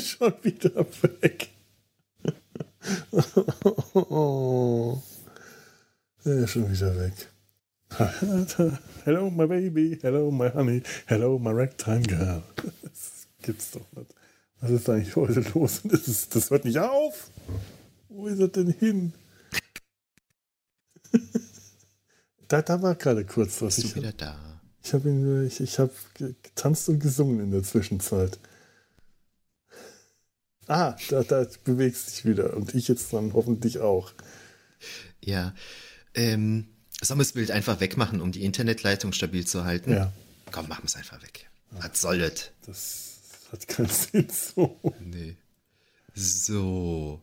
schon wieder weg. <laughs> er ist schon wieder weg. Hello, my baby. Hello, my honey. Hello, my ragtime girl. Das gibt's doch nicht. Was ist eigentlich heute los? <laughs> Das, ist, das hört nicht auf. Wo ist er denn hin? <laughs> da, da war gerade kurz was. Bist Ich du wieder da? ich habe ich, ich hab ge- getanzt und gesungen in der Zwischenzeit. Ah, da, da bewegst dich wieder. Und ich jetzt dann hoffentlich auch. Ja. Ähm, sollen wir das Bild einfach wegmachen, um die Internetleitung stabil zu halten? Ja. Komm, machen wir es einfach weg. Was soll das? Das hat keinen Sinn so. Nee. So.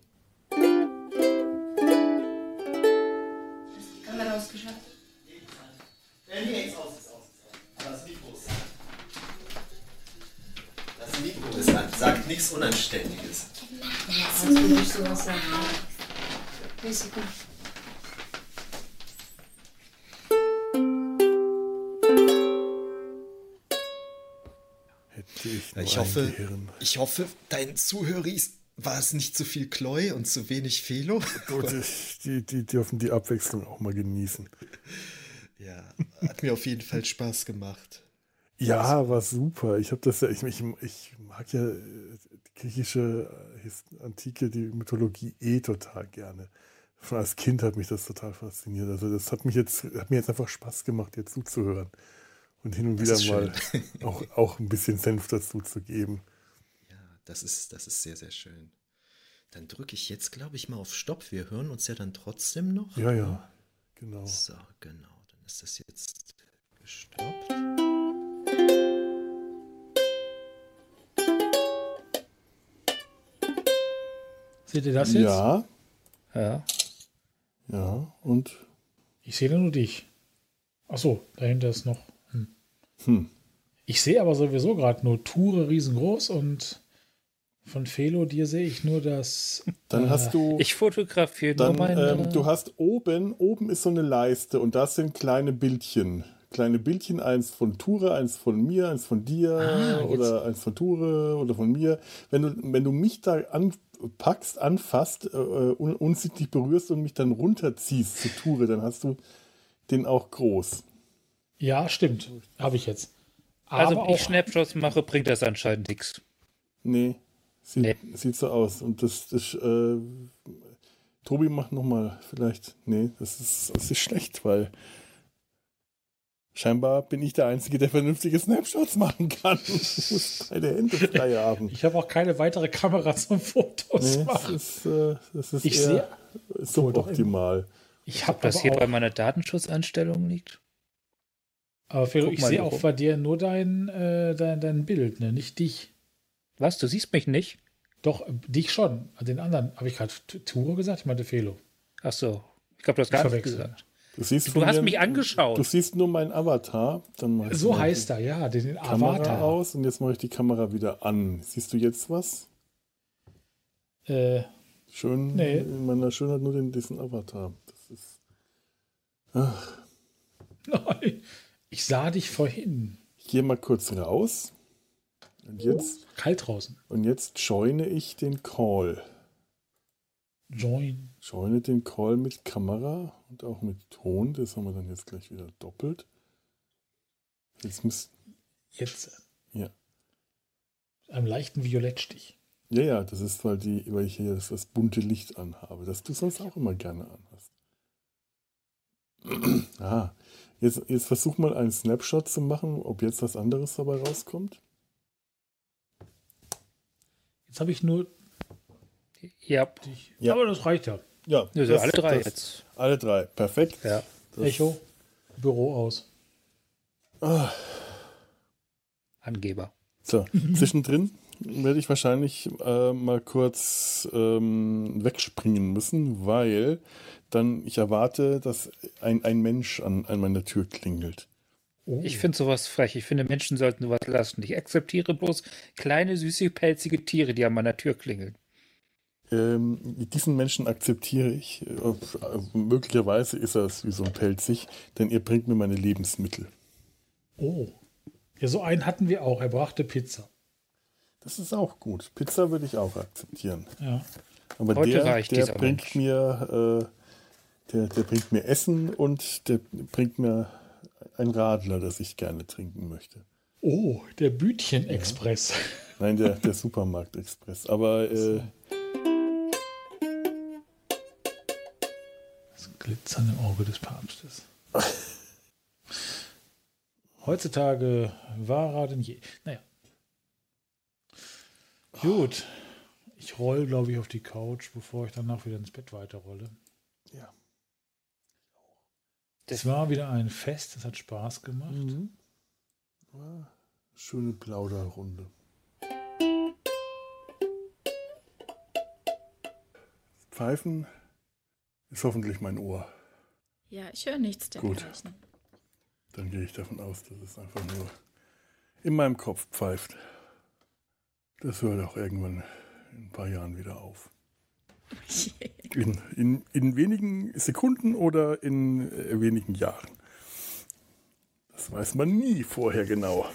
Kamera ausgeschaltet. Das Mikro ist an. Sagt nichts Unanständiges. Ja, als würde ich sowas sagen. Risiko. Ich hoffe, ich hoffe, dein Zuhöris war es nicht zu viel Chloe und zu wenig Felo. Gut, die, die dürfen die Abwechslung auch mal genießen. <laughs> Ja, hat mir auf jeden Fall Spaß gemacht. Ja, war super. Ich habe das ja, ich, ich, ich mag ja äh, die griechische äh, Antike, die Mythologie eh total gerne. Schon als Kind hat mich das total fasziniert. Also das hat mich jetzt, hat mir jetzt einfach Spaß gemacht, dir zuzuhören. Und hin und wieder mal auch, auch ein bisschen Senf dazu zu geben. Ja, das ist, das ist sehr, sehr schön. Dann drücke ich jetzt, glaube ich, mal auf Stopp. Wir hören uns ja dann trotzdem noch. Ja, ja, genau. So, genau. Dann ist das jetzt gestoppt. Seht ihr das jetzt? Ja, Ja. ja, und Ich sehe nur dich. Ach so, dahinter ist noch. Hm. Ich sehe aber sowieso gerade nur Ture riesengroß und von Felo dir sehe ich nur das. dann äh, hast du. Ich fotografiere Dann, nur meine. ähm, du hast oben, oben ist so eine Leiste und da sind kleine Bildchen. Kleine Bildchen, eins von Ture, eins von mir, eins von dir Ah, jetzt- oder eins von Ture oder von mir. Wenn du, wenn du mich da anpackst, anfasst, äh, un, unsichtlich berührst und mich dann runterziehst zu Ture, dann hast du den auch groß. Ja, stimmt. Habe ich jetzt. also, Aber wenn ich Snapshots mache, bringt das anscheinend nichts. Nee, sieht, Nee. sieht so aus. Und das, das äh, Tobi macht nochmal vielleicht. Nee, das ist, das ist schlecht, weil scheinbar bin ich der Einzige, der vernünftige Snapshots machen kann. <laughs> Du musst beide Hände frei haben. ich habe auch keine weitere Kamera zum Fotos Nee, das machen. ist, äh, das ist Ich eher suboptimal. Ich habe das hier bei meiner Datenschutzeinstellung liegt? Aber Felo, Guck ich sehe auch bei dir nur dein, äh, dein, dein Bild, ne? nicht dich. Was? Du siehst mich nicht? Doch, äh, dich schon. Den anderen habe ich gerade T- Ture gesagt, ich meinte Felo. Ach so. Ich glaube, du hast Ich gar nichts verwechsel. gesagt. Du, siehst Du hast mich angeschaut. Du siehst nur meinen Avatar. Dann So heißt er, ja, den, den Kamera Avatar. aus und jetzt mache ich die Kamera wieder an. Siehst du jetzt was? Äh, Schön Nee. in meiner Schönheit nur den, diesen Avatar. Das ist. Ach, <laughs> nein, ich sah dich vorhin. ich gehe mal kurz raus. Und jetzt, Kalt draußen. und jetzt joine ich den Call. Join. Joine den Call mit Kamera und auch mit Ton. Das haben wir dann jetzt gleich wieder doppelt. Jetzt muss. Jetzt. Ja. Einem leichten Violettstich. Ja, ja, das ist, weil, die, weil ich hier das, das bunte Licht anhabe, das du sonst auch immer gerne anhast. <clears throat> ah, jetzt, jetzt versuch mal einen Snapshot zu machen, ob jetzt was anderes dabei rauskommt. Jetzt habe ich nur Ja. dich. Ja. Aber das reicht ja. Ja, das- alle drei das- jetzt. Alle drei, perfekt. Ja. Das- Echo, Büro aus. Ah, Angeber. so, <laughs> zwischendrin werde ich wahrscheinlich äh, mal kurz ähm, wegspringen müssen, weil dann ich erwarte, dass ein, ein Mensch an, an meiner Tür klingelt. Oh. Ich finde sowas frech. Ich finde, Menschen sollten sowas lassen. Ich akzeptiere bloß kleine, süße, pelzige Tiere, die an meiner Tür klingeln. Ähm, diesen Menschen akzeptiere ich. Möglicherweise ist er wie so ein Pelzig, denn ihr bringt mir meine Lebensmittel. Oh. Ja, so einen hatten wir auch. Er brachte Pizza. Das ist auch gut. Pizza würde ich auch akzeptieren. Ja. Aber Heute der, reicht der bringt Mensch. mir, äh, der, der bringt mir Essen und der bringt mir ein Radler, das ich gerne trinken möchte. Oh, der Bütchen-Express. Nein, der, der Supermarkt-Express. Aber äh, Das Glitzern im Auge des Papstes. <laughs> Heutzutage wahrer denn je. Naja. Gut. Ich roll, glaube ich, auf die Couch, bevor ich danach wieder ins Bett weiterrolle. Ja. Es war wieder ein Fest, es hat Spaß gemacht. Mhm. ah, schöne Plauderrunde. Pfeifen ist hoffentlich mein Ohr. Ja, ich höre nichts Gut. Dann gehe ich davon aus, dass es einfach nur in meinem Kopf pfeift. Das hört auch irgendwann in ein paar Jahren wieder auf. <laughs> In, in, in wenigen Sekunden oder in äh, wenigen Jahren. Das weiß man nie vorher genau.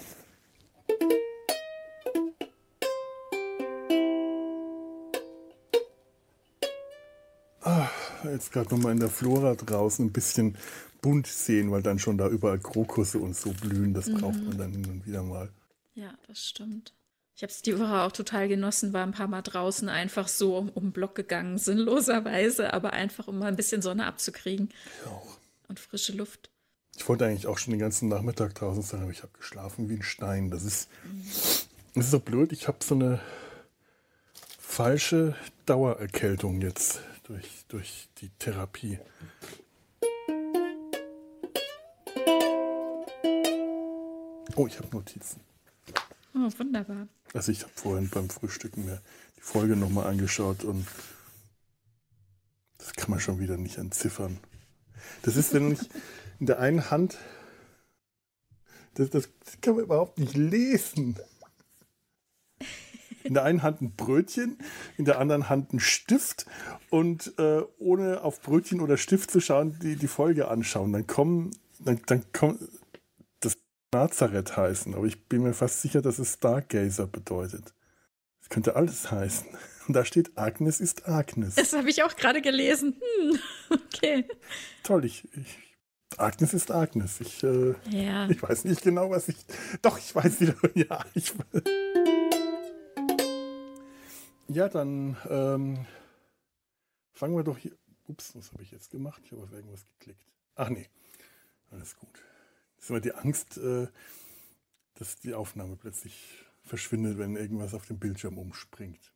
Ah, jetzt gerade nochmal in der Flora draußen ein bisschen bunt sehen, weil dann schon da überall Krokusse und so blühen. Das mhm. braucht man mhm. dann hin und wieder mal. Ja, das stimmt. Ich habe es die Woche auch total genossen, war ein paar Mal draußen einfach so um, um den Block gegangen, <laughs> sinnloserweise, aber einfach um mal ein bisschen Sonne abzukriegen. Und frische Luft. Ich wollte eigentlich auch schon den ganzen Nachmittag draußen sein, aber ich habe geschlafen wie ein Stein. Das ist, das ist so blöd. Ich habe so eine falsche Dauererkältung jetzt durch, durch die Therapie. Oh, ich habe Notizen. Oh, wunderbar. Also ich habe vorhin beim Frühstücken mir die Folge nochmal angeschaut und das kann man schon wieder nicht entziffern. Das ist, wenn ich in der einen Hand, das, das kann man überhaupt nicht lesen. In der einen Hand ein Brötchen, in der anderen Hand ein Stift und äh, ohne auf Brötchen oder Stift zu schauen, die, die Folge anschauen. Dann kommen, dann, dann kommt das Nazareth heißen, aber ich bin mir fast sicher, dass es Stargazer bedeutet. Das könnte alles heißen. Und da steht Agnes ist Agnes. Das habe ich auch gerade gelesen. Hm, <laughs> okay. Toll, ich, ich Agnes ist Agnes. Ich, äh, Ja. ich weiß nicht genau, was ich. Doch, ich weiß wieder. <laughs> Ja, ich. Ja, dann ähm, fangen wir doch hier. Ups, was habe ich jetzt gemacht? Ich habe auf irgendwas geklickt. Ach nee, alles gut. Das ist immer die Angst, äh, dass die Aufnahme plötzlich verschwindet, wenn irgendwas auf dem Bildschirm umspringt.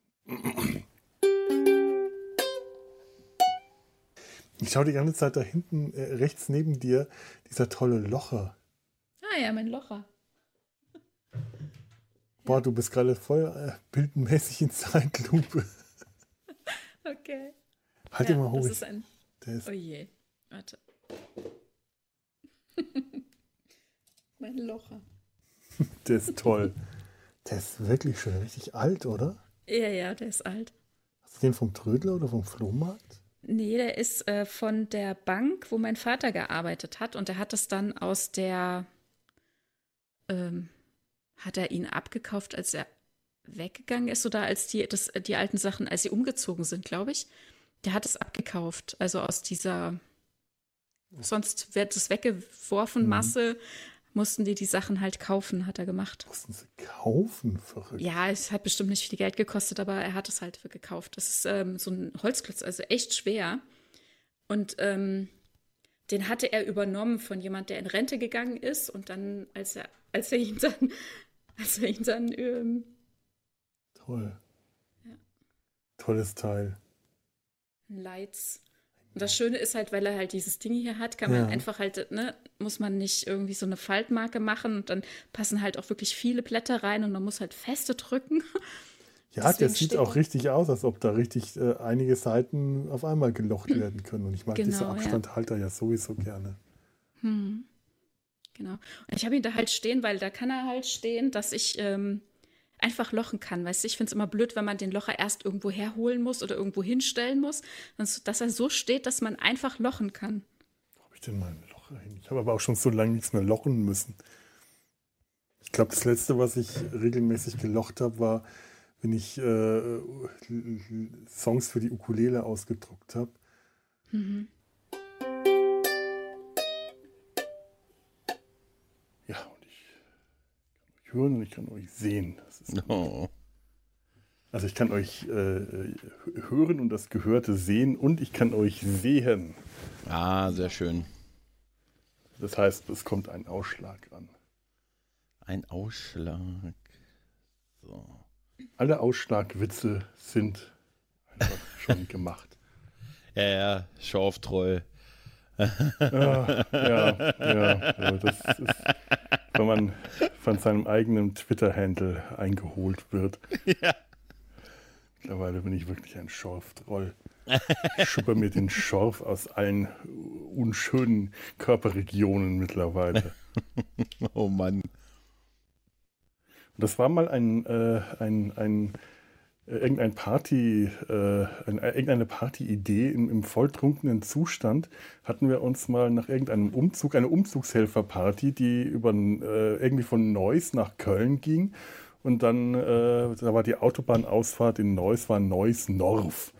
Ich schaue die ganze Zeit da hinten, äh, rechts neben dir, dieser tolle Locher. Ah ja, mein Locher. Boah, du bist gerade voll äh, bildmäßig in Zeitlupe. <laughs> Okay. Halt ja, den mal hoch. Das ist ein. Der ist- oh je. Warte. <laughs> mein Locher. Der ist toll. <laughs> Der ist wirklich schon richtig alt, oder? Ja, ja, der ist alt. Hast du den vom Trödler oder vom Flohmarkt? Nee, der ist äh, von der Bank, wo mein Vater gearbeitet hat. Und er hat es dann aus der. Ähm, hat er ihn abgekauft, als er weggegangen ist oder als die, das, die alten Sachen, als sie umgezogen sind, glaube ich. Der hat es abgekauft. Also aus dieser. Sonst wird es weggeworfen, Mhm. Masse. Mussten die die Sachen halt kaufen, hat er gemacht. Mussten sie kaufen, verrückt. Ja, es hat bestimmt nicht viel Geld gekostet, aber er hat es halt gekauft. Das ist ähm, so ein Holzklotz, also echt schwer. Und ähm, den hatte er übernommen von jemand, der in Rente gegangen ist. Und dann, als er, als er ihn dann, <laughs> als er ihn dann, ähm, Toll. Tolles Teil. Lights. Und das Schöne ist halt, weil er halt dieses Ding hier hat, kann man Ja. einfach halt, ne, muss man nicht irgendwie so eine Faltmarke machen und dann passen halt auch wirklich viele Blätter rein und man muss halt feste drücken. <laughs> Ja, der Deswegen sieht steht auch richtig aus, als ob da richtig äh, einige Seiten auf einmal gelocht werden können. Und ich mag diese Genau, ja. Abstandhalter ja sowieso gerne. Hm. Genau. Und ich habe ihn da halt stehen, weil da kann er halt stehen, dass ich ähm, einfach lochen kann. Weißt du, ich finde es immer blöd, wenn man den Locher erst irgendwo herholen muss oder irgendwo hinstellen muss, dass er so steht, dass man einfach lochen kann. Wo habe ich denn mal ein Loch hin? Ich habe aber auch schon so lange nichts mehr lochen müssen. Ich glaube, das letzte, was ich regelmäßig gelocht habe, war, wenn ich äh, Songs für die Ukulele ausgedruckt habe. Mhm. Hören und ich kann euch sehen. Gut. Also ich kann euch äh, hören und das Gehörte sehen und ich kann euch sehen. Ah, sehr schön. Das heißt, es kommt ein Ausschlag an. Ein Ausschlag. So. Alle Ausschlagwitze sind einfach <laughs> schon gemacht. Ja, ja, Schorftroll. Ja, ja, ja, ja, das ist, wenn man von seinem eigenen Twitter-Handle eingeholt wird. Ja. Mittlerweile bin ich wirklich ein Schorftroll. Ich schuppe mir den Schorf aus allen unschönen Körperregionen mittlerweile. <laughs> Oh Mann. Und das war mal ein, äh, ein, ein irgendein Party, äh, äh, irgendeine Partyidee im, im volltrunkenen Zustand. Hatten wir uns mal nach irgendeinem Umzug, eine Umzugshelferparty, die über äh, irgendwie von Neuss nach Köln ging. Und dann, äh, da war die Autobahnausfahrt in Neuss, war Neuss-Norf.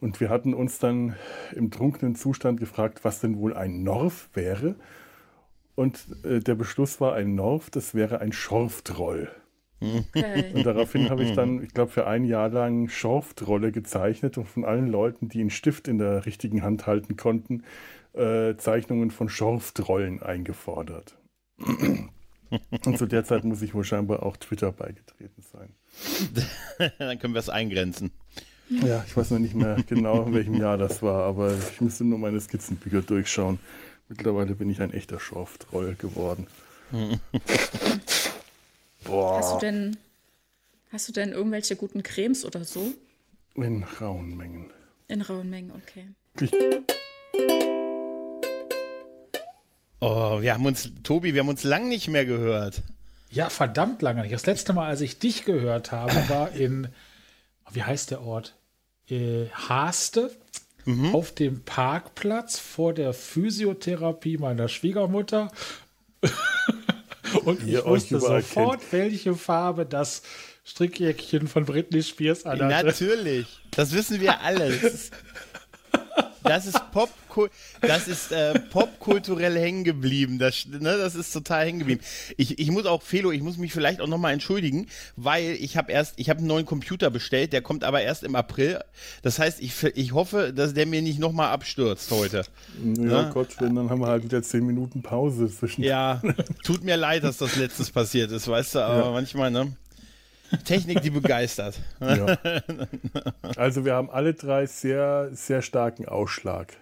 Und wir hatten uns dann im trunkenen Zustand gefragt, was denn wohl ein Norf wäre. Und äh, der Beschluss war, ein Norf, das wäre ein Schorftroll. Geil. Und daraufhin habe ich dann, ich glaube, für ein Jahr lang Schorftrolle gezeichnet und von allen Leuten, die einen Stift in der richtigen Hand halten konnten, äh, Zeichnungen von Schorftrollen eingefordert. <clears throat> Und zu der Zeit muss ich wohl scheinbar auch Twitter beigetreten sein. <laughs> Dann können wir es eingrenzen. Ja, ich weiß noch nicht mehr genau, in welchem Jahr das war, aber ich müsste nur meine Skizzenbücher durchschauen. Mittlerweile bin ich ein echter Schorftroll geworden. <laughs> Boah. Hast du denn, hast du denn irgendwelche guten Cremes oder so? In rauen Mengen. In rauen Mengen, okay. Ich, Oh, wir haben uns, Tobi, wir haben uns lang nicht mehr gehört. Ja, verdammt lange nicht. Das letzte Mal, als ich dich gehört habe, war in, wie heißt der Ort? Äh, Haste. Auf dem Parkplatz vor der Physiotherapie meiner Schwiegermutter. <laughs> Und Ihr ich wusste sofort, welche Farbe das Strickjäckchen von Britney Spears anhatte. Natürlich. Das wissen wir alle. <laughs> Das ist, Pop, das ist äh, popkulturell hängen geblieben. Das, ne, das ist total hängen geblieben. Ich, ich muss auch, Felo, ich muss mich vielleicht auch nochmal entschuldigen, weil ich habe erst, ich habe einen neuen Computer bestellt, der kommt aber erst im April. Das heißt, ich, ich hoffe, dass der mir nicht nochmal abstürzt heute. ja, Ja. Gott, wenn, dann haben wir halt wieder zehn Minuten Pause zwischen. Ja, tut mir leid, dass das letztes passiert ist, weißt du, aber Ja. manchmal, ne? Technik, die begeistert. Ja. Also wir haben alle drei sehr, sehr starken Ausschlag.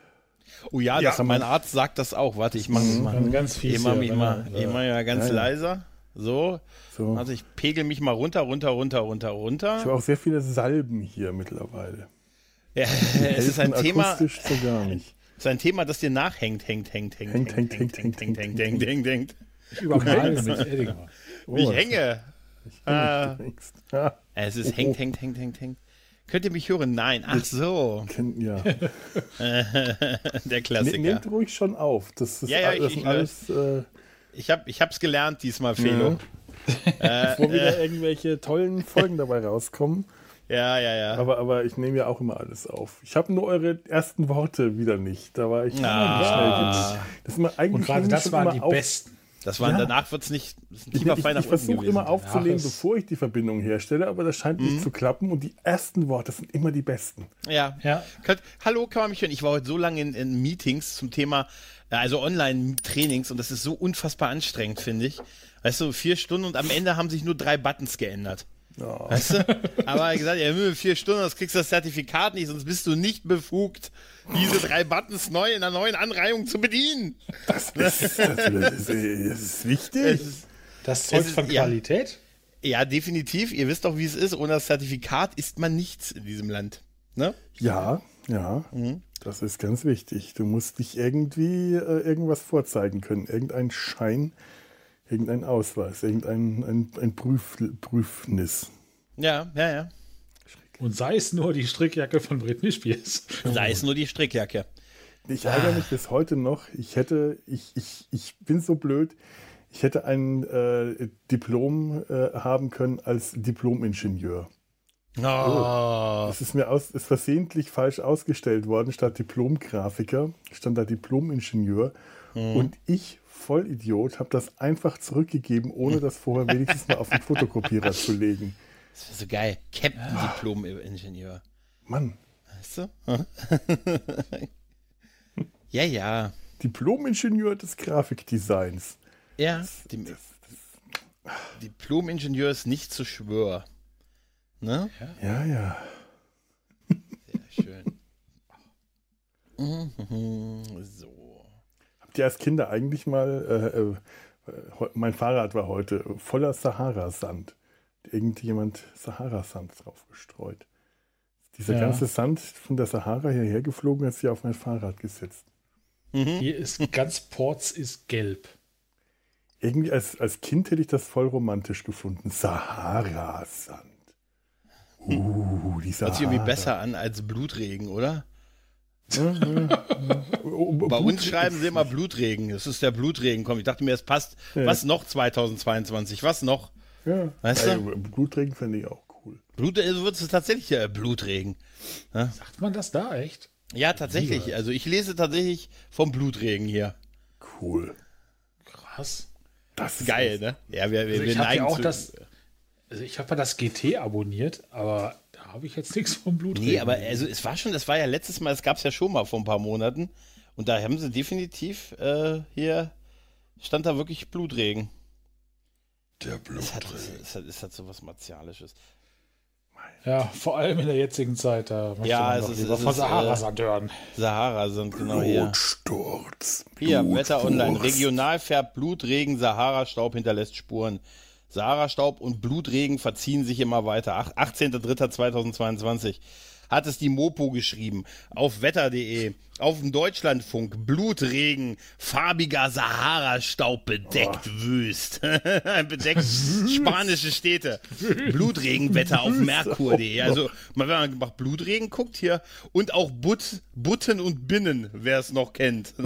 Oh ja, Ja, mein man- Arzt sagt das auch. Warte, ich mache mal. Ganz, fies Immer, hier, immer, er- immer ja ganz Ja, ja. leiser. So. So. Also ich pegel mich mal runter, runter, runter, runter, Ich runter. habe auch sehr viele Salben hier mittlerweile. Ja, es ist ein Thema, so gar nicht. es ist ein Thema, das dir nachhängt, hängt, hängt, hängt, Hängt, hängt, hängt, hängt, hängt, hängt, hängt, hängt, hängt. Ich übermale mit Eddinger. Oh, Ich das- hänge. Ah, <laughs> Ja, es ist hängt, hängt, hängt, hängt, hängt. Könnt ihr mich hören? Nein. Ach so. kennt- ja. <laughs> Der Ne, Klassiker. nehmt ruhig schon auf. Das ist Ja, ja, all- das ich- ich alles, äh, Ich habe ich hab's gelernt diesmal, Felo. bevor <laughs> wieder irgendwelche tollen Folgen dabei rauskommen. Ja, ja, ja. Aber, aber ich nehme ja auch immer alles auf. Ich habe nur eure ersten Worte wieder nicht. Da war ich Ah. schnell. Das ist immer eigentlich Und gerade ich das waren die besten. Das waren, Ja. danach wird's nicht, das ist ein Ich, tiefer ich, versuche immer aufzulegen, es- bevor ich die Verbindung herstelle, aber das scheint Mhm. nicht zu klappen und die ersten Worte sind immer die besten. Ja. Ja. Könnt, hallo, kann man mich hören? Ich war heute so lange in, in Meetings zum Thema, also Online-Trainings und das ist so unfassbar anstrengend, finde ich. Weißt du, vier Stunden und am Ende haben sich nur drei Buttons geändert. Ja. Weißt du? <laughs> Aber er hat gesagt, ja, vier Stunden, sonst kriegst du das Zertifikat nicht, sonst bist du nicht befugt, diese drei Buttons neu in einer neuen Anreihung zu bedienen. Das ist, das ist, das ist wichtig. Es ist, Das zeugt von ja. Qualität. ja, definitiv. Ihr wisst doch, wie es ist. Ohne das Zertifikat ist man nichts in diesem Land. Ne? Ja, ja. Mhm. Das ist ganz wichtig. Du musst dich irgendwie äh, irgendwas vorzeigen können. Irgendein Schein, irgendein Ausweis, irgendein ein, ein Prüf, Prüfnis. Ja, ja, ja. Und sei es nur die Strickjacke von Britney Spears. Sei es nur die Strickjacke. Ich ärgere mich bis heute noch. Ich hätte, ich, ich, ich bin so blöd. Ich hätte ein äh, Diplom äh, haben können als Diplom-Ingenieur. Oh. Es ist mir aus, ist versehentlich falsch ausgestellt worden. Statt Diplom-Grafiker stand da Diplom-Ingenieur. Mhm. Und ich, Vollidiot, habe das einfach zurückgegeben, ohne das vorher wenigstens mal auf den Fotokopierer zu legen. Das wäre so geil. Captain Diplom-Ingenieur. Mann, Weißt du? <laughs> ja, ja. Diplom-Ingenieur des Grafikdesigns. Ja. Dem, Diplom-Ingenieur ist nicht zu schwör. Ne? Ja, ja. Sehr schön. Mhm, so. Habt ihr als Kinder eigentlich mal, äh, äh, mein Fahrrad war heute voller Sahara-Sand. Irgendjemand Sahara-Sand drauf gestreut. Dieser Ja. ganze Sand von der Sahara hierher geflogen, hat sich auf mein Fahrrad gesetzt. Hier ist ganz Ports ist gelb. Irgendwie als, als Kind hätte ich das voll romantisch gefunden. Sahara-Sand. Uh, die Sahara. Hört sich irgendwie besser an als Blutregen, oder? Oh, Bei uns schreiben sie immer Blutregen. Das ist der Blutregen. Komm, ich dachte mir, es passt. Ja. Was noch 2022? Was noch? Ja. Weißt du? Äh, Blutregen fände ich auch cool. Blut, also wird es tatsächlich äh, Blutregen. Ja? Sagt man das da echt? ja, tatsächlich. Also ich lese tatsächlich vom Blutregen hier. Cool. Krass. Das ist Geil, ne? Ja, wir, wir, Also wir habe ja neigen auch zu. das. Also ich habe ja das GT abonniert, aber da habe ich jetzt <laughs> nichts vom Blut. Nee, aber also es war schon, das war ja letztes Mal, es gab es ja schon mal vor ein paar Monaten. Und da haben sie definitiv äh, hier, stand da wirklich Blutregen. Der Es hat, es hat, es hat so was Martialisches. Ja, vor allem in der jetzigen Zeit, da möchte Ja, man es ist- lieber es von ist, Sahara äh, hören. Sahara sind genau hier. Blutsturz. Hier, Wetter Online. Regional färbt Blutregen, Sahara-Staub hinterlässt Spuren. Sahara-Staub und Blutregen verziehen sich immer weiter. Ach- 18.03.2022 hat es die Mopo geschrieben. Auf wetter.de, auf dem Deutschlandfunk. Blutregen, farbiger Sahara-Staub <laughs> bedeckt wüst. bedeckt spanische Städte. Blutregenwetter auf merkur.de. Also, mal, wenn man nach Blutregen guckt hier. Und auch But, Butten und Binnen, wer es noch kennt. <laughs>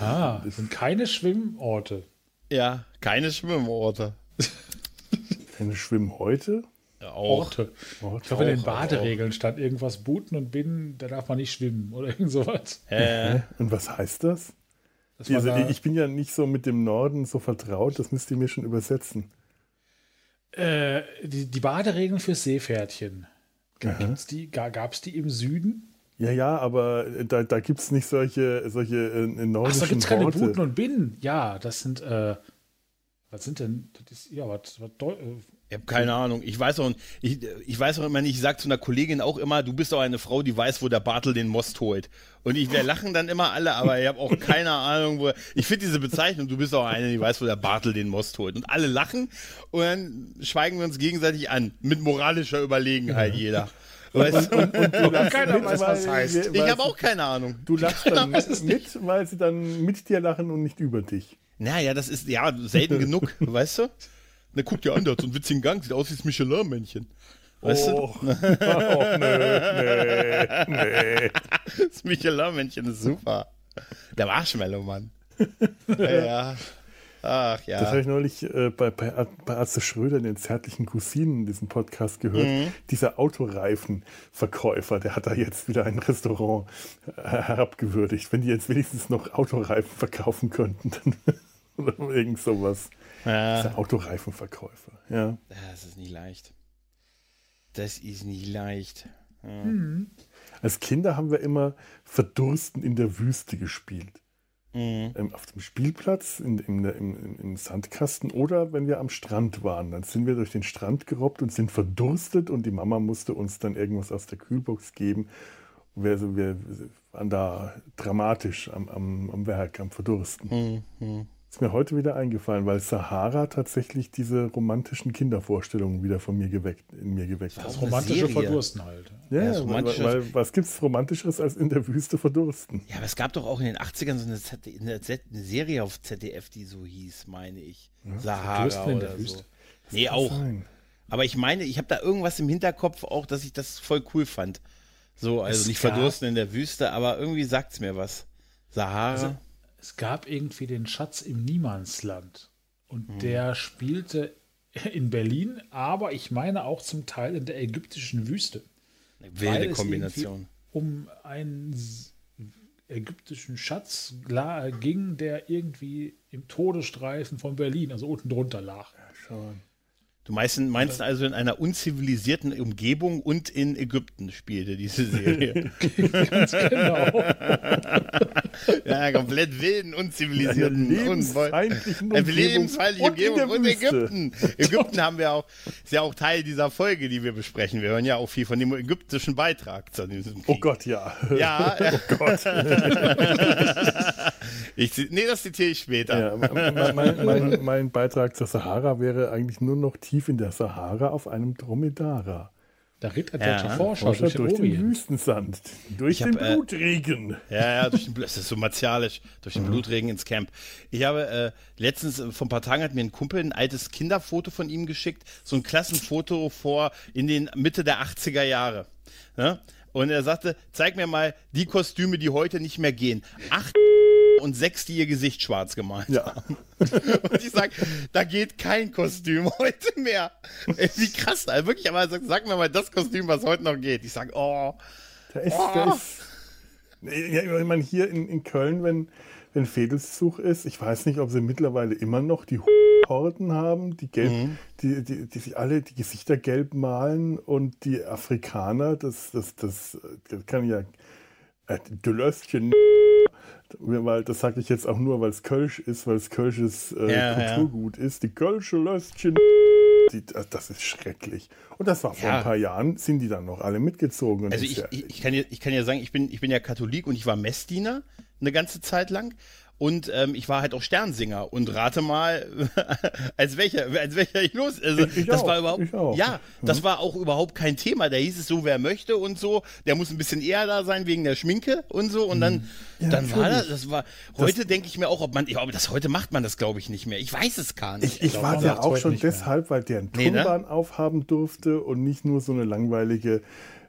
Ah, das sind keine Schwimmorte. Ja, keine Schwimmorte. <laughs> Keine Schwimm heute? Ja, auch. Orte. Orte Ich glaube, in den auch, Baderegeln stand irgendwas Booten und Binnen, da darf man nicht schwimmen oder <laughs> irgend sowas. Äh, Und was heißt das? Das Also, da, ich bin ja nicht so mit dem Norden so vertraut, das müsst ihr mir schon übersetzen. äh, die, die Baderegeln für Seepferdchen. Gibt's die, gab es die im Süden? Ja, ja, aber äh, da, da gibt es nicht solche, solche äh, Ach nordischen so, gibt es keine. Booten und Binnen? Ja, das sind, äh, was sind denn, das ist, ja, was, was Deu- äh, ich habe keine Ahnung. Ich weiß auch, ich, ich weiß auch immer nicht, ich sage zu einer Kollegin auch immer, du bist doch eine Frau, die weiß, wo der Bartel den Most holt. Und ich, wir lachen dann immer alle, aber ich habe auch <laughs> keine Ahnung, wo. Ich finde diese Bezeichnung, du bist auch eine, die weiß, wo der Bartel den Most holt. Und alle lachen und dann schweigen wir uns gegenseitig an. Mit moralischer Überlegenheit jeder. <laughs> Weißt du? Und du lachst Keiner mit, weiß, was heißt. Ich habe auch keine Ahnung. Du lachst <laughs> dann mit, weil sie dann mit dir lachen und nicht über dich. Naja, das ist ja selten genug, <laughs> weißt du? Na, guck dir an, der hat so einen witzigen Gang, sieht aus wie das Michelin-Männchen. Weißt Och, <laughs> oh, nö, nee, nee. du? Das Michelin-Männchen ist super. Der Marshmallow-Mann. <laughs> ja, ja. Ach Das ja. habe ich neulich äh, bei, bei, bei Arze Schröder, den zärtlichen Cousinen, in diesem Podcast gehört. Mhm. Dieser Autoreifenverkäufer, der hat da jetzt wieder ein Restaurant äh, herabgewürdigt. Wenn die jetzt wenigstens noch Autoreifen verkaufen könnten, dann oder irgend sowas. ja. Dieser Autoreifenverkäufer, ja. Das ist nicht leicht. Das ist nicht leicht. Ja. Als Kinder haben wir immer Verdursten in der Wüste gespielt. Mhm. Ähm, auf dem Spielplatz, in, in, der- im, Sandkasten oder wenn wir am Strand waren. Dann sind wir durch den Strand gerobbt und sind verdurstet und die Mama musste uns dann irgendwas aus der Kühlbox geben. Wir, also wir waren da dramatisch am, am, am Werk, am Verdursten. Mhm. Ist mir heute wieder eingefallen, weil Sahara tatsächlich diese romantischen Kindervorstellungen wieder von mir geweckt, in mir geweckt Das hat. das romantische Serie. Verdursten halt. Ja, Ja, das weil, romantische- weil was gibt's Romantischeres als in der Wüste verdursten? Ja, aber es gab doch auch in den 80ern so eine, Z eine, Z eine Serie auf ZDF, die so hieß, meine ich. Sahara Verdursten in der oder Wüste. so. Nee, auch. Sein. Aber ich meine, ich habe da irgendwas im Hinterkopf auch, dass ich das voll cool fand. So, also Es nicht gab- verdursten in der Wüste, aber irgendwie sagt's mir was. Sahara. Also, es gab irgendwie den Schatz im Niemandsland. Und Mhm. der spielte in Berlin, aber ich meine auch zum Teil in der ägyptischen Wüste. eine weil wilde es Kombination. Um einen ägyptischen Schatz ging, der irgendwie im Todesstreifen von Berlin, also unten drunter lag. Schon. Du meinst, meinst also in einer unzivilisierten Umgebung und in Ägypten spielte diese Serie. <laughs> Ganz genau. ja, komplett wilden, unzivilisierten, lebensfeindlichen Eine Umgebung lebensfeindliche und in Umgebung und Wüste. Ägypten. <laughs> Ägypten haben wir auch, ist ja auch Teil dieser Folge, die wir besprechen. Wir hören ja auch viel von dem ägyptischen Beitrag zu diesem Krieg. Oh Gott, ja. Ja. <laughs> Oh Gott. Ich, nee, das zitiere ich später. Ja, mein, mein, mein, mein Beitrag zur Sahara wäre eigentlich nur noch tief in der Sahara auf einem Dromedara. Da ritt ein Ja, deutscher Forscher, Forscher durch den durch den. Wüstensand, durch Ich hab, den äh, Blutregen. Ja, ja, durch den, das ist so martialisch, durch den Blutregen ins Camp. Ich habe äh, letztens, äh, vor ein paar Tagen hat mir ein Kumpel ein altes Kinderfoto von ihm geschickt, so ein Klassenfoto vor in den Mitte der 80er Jahre. Ja? Und er sagte, zeig mir mal die Kostüme, die heute nicht mehr gehen. Acht und sechs, die ihr Gesicht schwarz gemalt Ja. haben. <laughs> Und ich sag, da geht kein Kostüm <laughs> heute mehr. Ey, Wie krass, also wirklich, aber sag, sag mir mal das Kostüm, was heute noch geht. Ich sag, oh. Da ist, Oh. da ist ja, ich meine, hier in, in Köln, wenn, wenn Fädelszug ist, ich weiß nicht, ob sie mittlerweile immer noch die Horden haben, die, gelb, Mhm. die, die, die sich alle die Gesichter gelb malen und die Afrikaner, das, das, das, das kann ja äh, du Löstchen weil das sage ich jetzt auch nur, weil es Kölsch ist, weil es Kölsches äh, Ja, ja. Kulturgut ist. Die Kölsche Löstchen die, das ist schrecklich. Und das war vor Ja. ein paar Jahren, sind die dann noch alle mitgezogen. Also ich, ja, ich, ich, kann ja, ich kann ja sagen, ich bin, ich bin ja Katholik und ich war Messdiener eine ganze Zeit lang. Und ähm, ich war halt auch Sternsinger und rate mal, <laughs> als welcher, als welcher ich los. Also, Ich- ich das auch, war überhaupt, ich auch. ja, das war auch überhaupt kein Thema. Da hieß es so, wer möchte und so. Der muss ein bisschen eher da sein wegen der Schminke und so. Und dann, Mhm. Ja, dann war das, das war. Heute denke ich mir auch, ob man, ich glaube, das heute macht man das, glaube ich, nicht mehr. Ich weiß es gar nicht. Ich, ich glaube, warte man ja auch schon mehr. deshalb, weil der einen Nee, ne? Turban aufhaben durfte und nicht nur so eine langweilige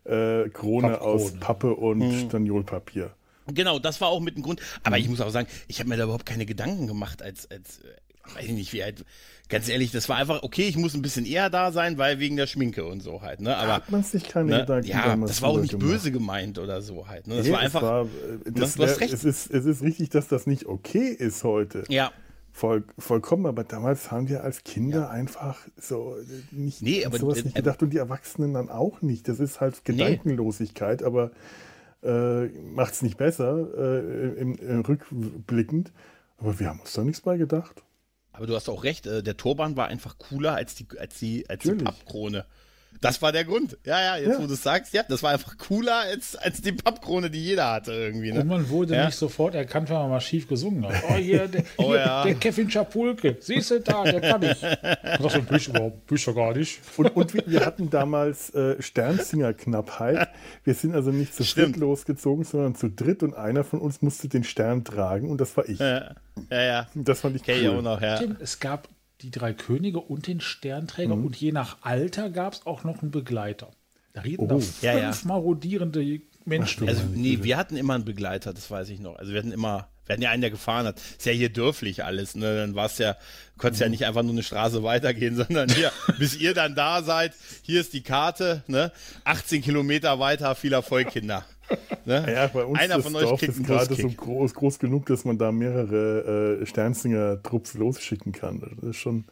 äh, Krone Pappkrone. aus Pappe und Hm. Staniolpapier. Genau, das war auch mit dem Grund. Aber Mhm. ich muss auch sagen, ich habe mir da überhaupt keine Gedanken gemacht, als, als äh, weiß ich nicht, wie halt, ganz ehrlich, das war einfach, okay, ich muss ein bisschen eher da sein, weil wegen der Schminke und so halt, ne? Aber Hat man sich keine ne, Gedanken ja, das war auch nicht gemacht. böse gemeint oder so halt. Ne? Das Nee, war es einfach. war, äh, das wär- recht. Es ist, es ist richtig, dass das nicht okay ist heute. ja, Voll, vollkommen, aber damals haben wir als Kinder einfach so äh, nicht Nee, aber, sowas äh, nicht gedacht und die Erwachsenen dann auch nicht. Das ist halt Gedankenlosigkeit, aber äh, macht es nicht besser äh, im, im rückblickend. Aber wir haben uns da nichts bei gedacht. aber du hast auch recht, äh, der Turban war einfach cooler als die, als die, als die. Pappkrone. Das war der Grund. Ja, ja, jetzt Ja. wo du es sagst, ja, das war einfach cooler als, als die Pappkrone, die jeder hatte irgendwie. Ne? Und man wurde Ja. nicht sofort erkannt, wenn man mal schief gesungen hat. Oh, hier, der, <laughs> Oh, hier, ja. der Kevin Schapulke. Siehst du da, der kann ich. Und das bin ich überhaupt, bin ich doch gar nicht. Und, und wir, wir hatten damals äh, Sternsinger-Knappheit. Wir sind also nicht zu Stimmt. viert losgezogen, sondern zu dritt und einer von uns musste den Stern tragen und das war ich. Ja, ja, ja. Das fand ich Kenn ich auch cool. noch, ja. Stimmt, es gab die drei Könige und den Sternträger Mhm. und je nach Alter gab es auch noch einen Begleiter. Da reden da Oh. fünf Ja, ja. marodierende Menschen. Also, nee, wir hatten immer einen Begleiter, das weiß ich noch. Also, wir hatten immer, wir hatten ja einen, der gefahren hat. Ist ja hier dörflich alles, ne? Dann war es ja, konntest ja nicht einfach nur eine Straße weitergehen, <laughs> sondern hier, bis ihr dann da seid, hier ist die Karte, ne? 18 Kilometer weiter, viel Erfolg, Kinder. <laughs> Ne? Ja, bei uns Einer von euch Dorf kriegt ist gerade so groß, groß genug, dass man da mehrere äh, Sternsinger-Trupps losschicken kann. Das ist schon.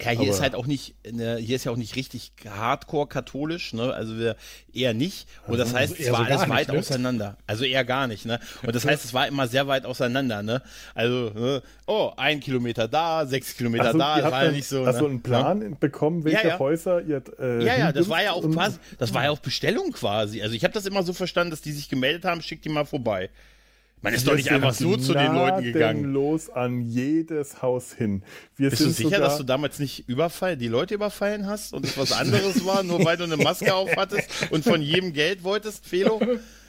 Ja, hier Aber- ist halt auch nicht, ne, hier ist ja auch nicht richtig hardcore katholisch, ne? Also wir eher nicht. Und das heißt, also es war so alles gar nicht, weit ne? auseinander. Also eher gar nicht, ne? Und das heißt, es war immer sehr weit auseinander, ne? Also, ne? oh, ein Kilometer da, sechs Kilometer so, da, das war ja nicht so. Hast ne? du einen Plan bekommen, welche Ja, ja. Häuser ihr. Äh, Ja, ja, das war ja auch quasi, das war ja auch Bestellung quasi. Also ich habe das immer so verstanden, dass die sich gemeldet haben, schickt die mal vorbei. Man ist Wir doch nicht einfach so zu den Leuten gegangen. los an jedes Haus hin. Wir Bist du sicher, dass du damals nicht überfall, die Leute überfallen hast und es was anderes war, nur weil du eine Maske auf hattest und von jedem Geld wolltest, Felo?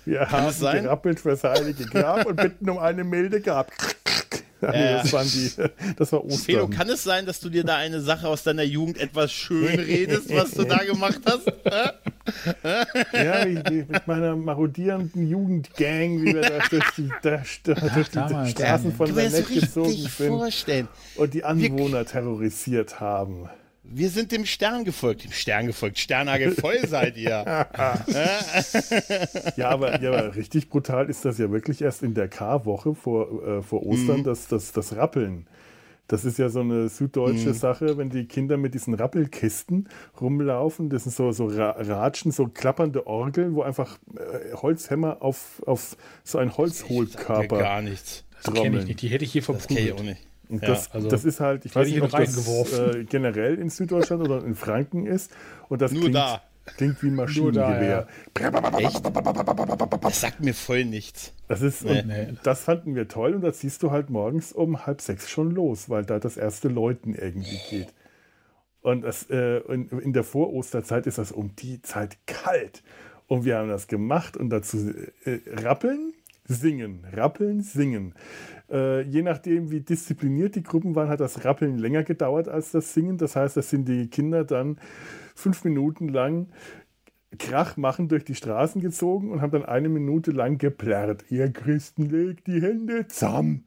wir Kann haben sein? gerappelt fürs Heilige Grab und bitten um eine milde Grab. <laughs> Ja, nee, das, waren die, <laughs> das war Ostern. Felo, kann es sein, dass du dir da eine Sache aus deiner Jugend etwas schön redest, was du da gemacht hast? <laughs> Ja, mit meiner marodierenden Jugendgang, wie wir da durch die, da, da, durch die damals, Straßen von Vanette gezogen sind vorstellen. und die Anwohner terrorisiert haben. Wir sind dem Stern gefolgt. Dem Stern gefolgt. Sternhagel voll seid ihr. <laughs> Ja aber, ja, aber richtig brutal ist das ja wirklich erst in der K-Woche vor, äh, vor Mhm. Ostern, das, das, das Rappeln. Das ist ja so eine süddeutsche Mhm. Sache, wenn die Kinder mit diesen Rappelkisten rumlaufen. Das sind so, so Ra Ratschen, so klappernde Orgeln, wo einfach äh, Holzhämmer auf, auf so ein Mir Holzhohlkörper gar nichts. Das kenne ich trommeln. nicht. Die hätte ich hier Das kenne ich auch verprügelt. nicht. Und Ja, das, also das ist halt, ich weiß ich nicht, ob das äh, generell in Süddeutschland oder in Franken ist. Und das Nur klingt, da. klingt wie Maschinengewehr. Echt? Das sagt mir voll nichts. Das ist, Nee. Nee. das fanden wir toll und das siehst du halt morgens um halb sechs schon los, weil da das erste Läuten irgendwie geht. Und das, äh, in, in der Vorosterzeit ist das um die Zeit kalt. Und wir haben das gemacht und dazu äh, rappeln, singen, rappeln, singen. Äh, je nachdem, wie diszipliniert die Gruppen waren, hat das Rappeln länger gedauert als das Singen. Das heißt, das sind die Kinder dann fünf Minuten lang Krach machen durch die Straßen gezogen und haben dann eine Minute lang geplärrt. Ihr Christen legt die Hände zusammen.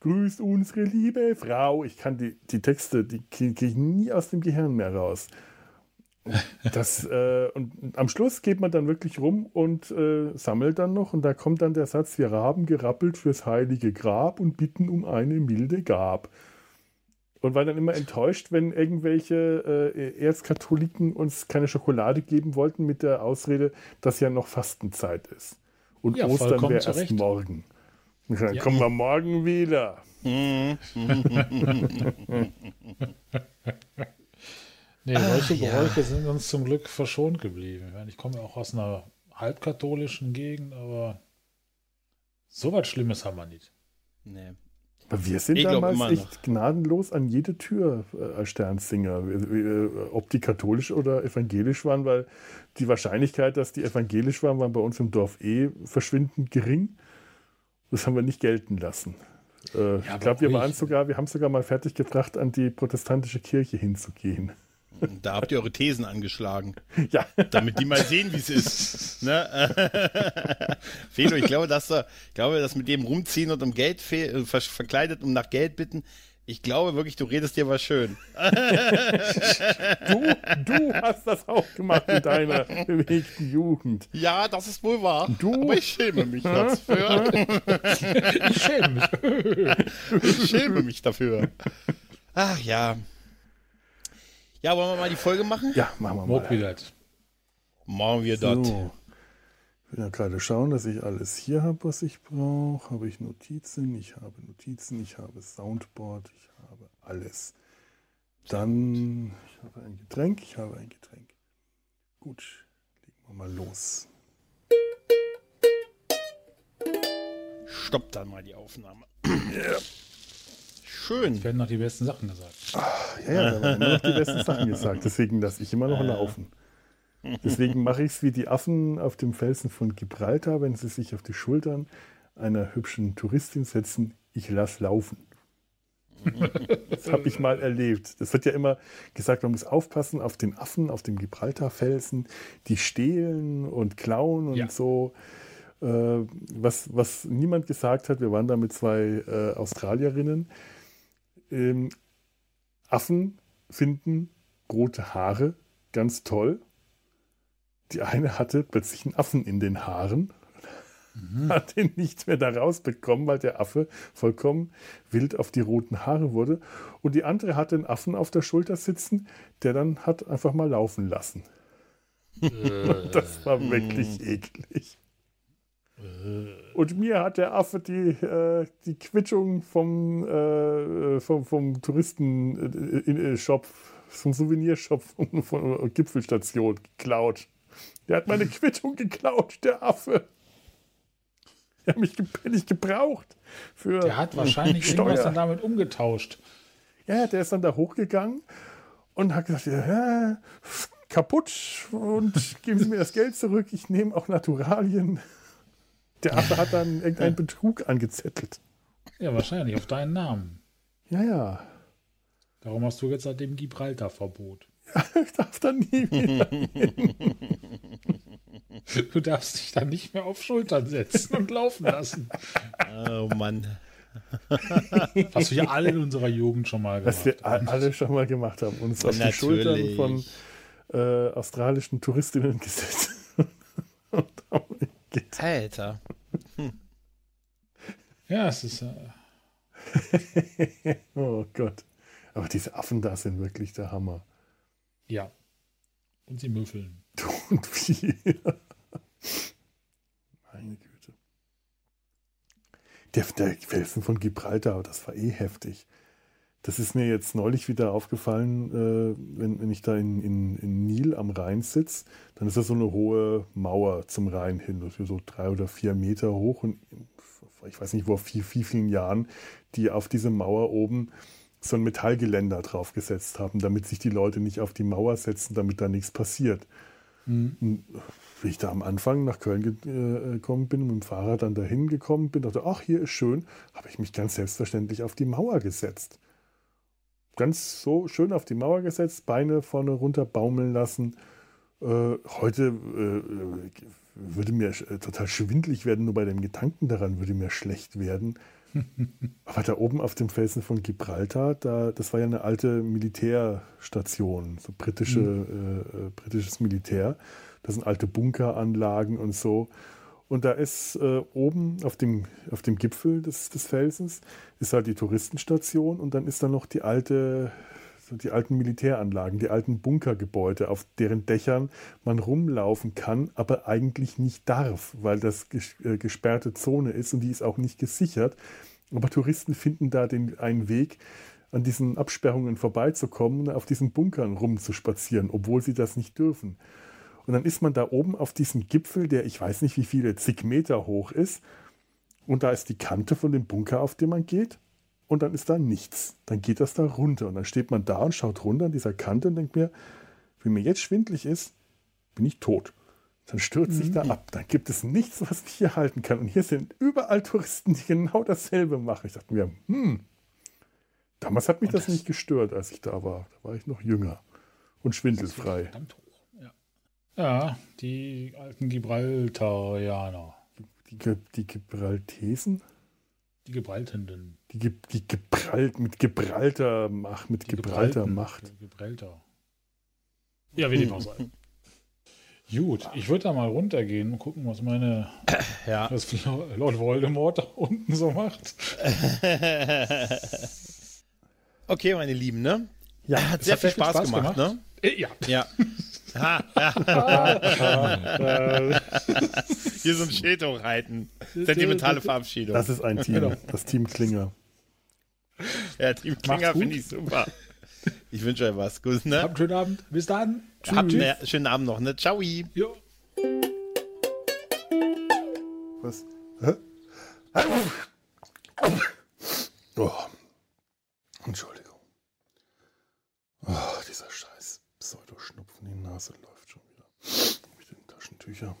grüßt unsere liebe Frau. Ich kann die, die Texte, die kriege ich nie aus dem Gehirn mehr raus. Das, äh, und am Schluss geht man dann wirklich rum und äh, sammelt dann noch und da kommt dann der Satz, wir haben gerappelt fürs heilige Grab und bitten um eine milde Gab. Und war dann immer enttäuscht, wenn irgendwelche äh, Erzkatholiken uns keine Schokolade geben wollten mit der Ausrede, dass ja noch Fastenzeit ist. Und Ja, Ostern wäre erst Recht. morgen. Und dann Ja. kommen wir morgen wieder. <laughs> Nee, Ach, solche ja. Bräuche sind uns zum Glück verschont geblieben. Ich meine, Ich komme ja auch aus einer halbkatholischen Gegend, aber so was Schlimmes haben wir nicht. Nee. Aber wir sind Ich damals echt gnadenlos an jede Tür äh, als Sternsinger, äh, ob die katholisch oder evangelisch waren, weil die Wahrscheinlichkeit, dass die evangelisch waren, war bei uns im Dorf eh verschwindend gering. Das haben wir nicht gelten lassen. Äh, ich glaube, wir waren sogar, wir haben sogar mal fertiggebracht, an die protestantische Kirche hinzugehen. Da habt ihr eure Thesen angeschlagen. <laughs> Ja. Damit die mal sehen, wie es ist. Ne? <laughs> Felo, ich glaube, dass er, ich glaube, dass mit dem rumziehen und um Geld äh, ver verkleidet, um nach Geld bitten, ich glaube wirklich, du redest dir was schön. <laughs> Du, du hast das auch gemacht in deiner bewegten Jugend. Ja, das ist wohl wahr. Du? Aber ich schäme mich dafür. Ich schäme mich. ich schäme mich dafür. Ach ja. Ja, wollen wir mal die Folge machen? Ja, machen wir Mock mal. wieder. Machen wir das. So. Ich will ja gerade schauen, dass ich alles hier habe, was ich brauche. Habe ich Notizen? Ich habe Notizen, ich habe Soundboard, ich habe alles. Dann, ich habe ein Getränk, ich habe ein Getränk. Gut, legen wir mal los. Stopp dann mal die Aufnahme. Schön. Es werden noch die besten Sachen gesagt. Ja, ja, da haben immer noch die besten Sachen gesagt. Deswegen lasse ich immer noch laufen. Deswegen mache ich es wie die Affen auf dem Felsen von Gibraltar, wenn sie sich auf die Schultern einer hübschen Touristin setzen. Ich lasse laufen. <laughs> Das habe ich mal erlebt. Das wird ja immer gesagt, man muss aufpassen auf den Affen, auf dem Gibraltarfelsen, die stehlen und klauen und Ja. so. Äh, was, was niemand gesagt hat, wir waren da mit zwei äh, Australierinnen. Ähm, Affen finden rote Haare ganz toll. Die eine hatte plötzlich einen Affen in den Haaren, hat ihn nicht mehr da rausbekommen, weil der Affe vollkommen wild auf die roten Haare wurde. Und die andere hatte einen Affen auf der Schulter sitzen, der dann hat einfach mal laufen lassen. Und <laughs> das war wirklich eklig. Und mir hat der Affe die, äh, die Quittung vom, äh, vom, vom Touristen-Shop, vom Souvenirshop <laughs> von, von Gipfelstation geklaut. Der hat meine Quittung geklaut, der Affe. Der hat mich nicht gebraucht. Für Der hat wahrscheinlich Steuer. irgendwas dann damit umgetauscht. Ja, der ist dann da hochgegangen und hat gesagt, ja, kaputt und geben Sie mir das Geld zurück, ich nehme auch Naturalien. Der Affe hat dann irgendeinen Betrug angezettelt. Ja, wahrscheinlich auf deinen Namen. Ja, ja. Darum hast du jetzt seitdem Gibraltar-Verbot. <laughs> Ich darf da nie wieder hin. <laughs> Du darfst dich dann nicht mehr auf Schultern setzen und laufen lassen. Oh Mann. <laughs> Was wir alle in unserer Jugend schon mal Was gemacht wir a- alle schon mal gemacht haben. Uns auf die. Schultern von äh, australischen Touristinnen gesetzt. und damit geht. Alter. Ja, es ist. Äh, <laughs> oh Gott. Aber diese Affen da sind wirklich der Hammer. ja. Und sie müffeln. Und wie. <laughs> Meine Güte. Der, der Felsen von Gibraltar, das war eh heftig. Das ist mir jetzt neulich wieder aufgefallen, äh, wenn, wenn ich da in, in, in Nil am Rhein sitze, dann ist das so eine hohe Mauer zum Rhein hin, das ist so drei oder vier Meter hoch und ich weiß nicht, vor wie, wie vielen Jahren die auf diese Mauer oben so ein Metallgeländer draufgesetzt haben, damit sich die Leute nicht auf die Mauer setzen, damit da nichts passiert. Und Wie ich da am Anfang nach Köln äh, gekommen bin, mit dem Fahrrad dann dahin gekommen bin, dachte, ach, hier ist schön, habe ich mich ganz selbstverständlich auf die Mauer gesetzt. Ganz so schön auf die Mauer gesetzt, Beine vorne runter baumeln lassen. Äh, heute äh, würde mir äh, total schwindlig werden, nur bei dem Gedanken daran würde mir schlecht werden. <laughs> Aber da oben auf dem Felsen von Gibraltar, da, das war ja eine alte Militärstation, so britische, Mhm. äh, äh, britisches Militär. Das sind alte Bunkeranlagen und so. Und da ist äh, oben auf dem, auf dem Gipfel des, des Felsens ist halt die Touristenstation und dann ist da noch die alte, so die alten Militäranlagen, die alten Bunkergebäude, auf deren Dächern man rumlaufen kann, aber eigentlich nicht darf, weil das ges äh, gesperrte Zone ist und die ist auch nicht gesichert. Aber Touristen finden da den, einen Weg, an diesen Absperrungen vorbeizukommen und auf diesen Bunkern rumzuspazieren, obwohl sie das nicht dürfen. Und dann ist man da oben auf diesem Gipfel, der ich weiß nicht wie viele zig Meter hoch ist. Und da ist die Kante von dem Bunker, auf den man geht. Und dann ist da nichts. Dann geht das da runter. Und dann steht man da und schaut runter an dieser Kante und denkt mir, wenn mir jetzt schwindlig ist, bin ich tot. Dann stürze ich da ab. Dann gibt es nichts, was mich hier halten kann. Und hier sind überall Touristen, die genau dasselbe machen. Ich dachte mir, hm, damals hat mich das, nicht gestört, als ich da war. Da war ich noch jünger und schwindelfrei. Verdammt. Ja. die alten Gibraltarianer. Die, Ge- die Gibraltesen? Die Gebraltenden. Die, Ge die Gebralt, mit Gibraltar Macht, mit Gibraltar Gebralten. Macht. Gibraltar. Ja, wie dem auch sei. Gut, ich würde da mal runtergehen und gucken, was meine <coughs> Ja. was Lord Voldemort <laughs> da unten so macht. <laughs> Okay, meine Lieben, ne? Ja, hat sehr hat viel sehr viel Spaß, Spaß gemacht, gemacht. ne? Äh, Ja. Ja. <laughs> Ha, ja. Hier so ein Schild hochhalten. Sentimentale Verabschiedung. Das ist ein Team, Genau. das Team Klinger. ja, Team Klinger finde ich super. Ich wünsche euch was. Gut, ne? Habt einen schönen Abend. Bis dann. Habt einen schönen Abend noch, ne? Ciao. Jo. Was? Hä? Oh. Entschuldigung. Oh, dieser scheiß Pseudoschnupfen in die Nase läuft schon wieder. Hab ich denn Taschentücher?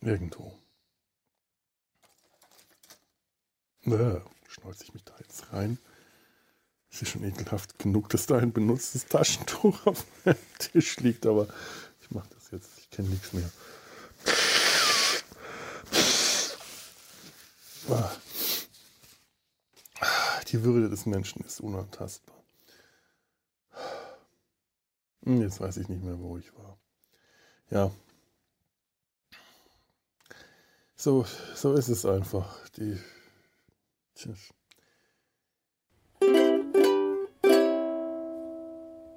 Irgendwo. Äh, schneuze ich mich da jetzt rein. Es ist schon ekelhaft genug, dass da ein benutztes Taschentuch auf dem Tisch liegt, aber ich mache das jetzt. Ich kenne nichts mehr. Ah. Die Würde des Menschen ist unantastbar. Hm, Jetzt weiß ich nicht mehr, wo ich war. Ja. So, so ist es einfach. Die. Tschüss.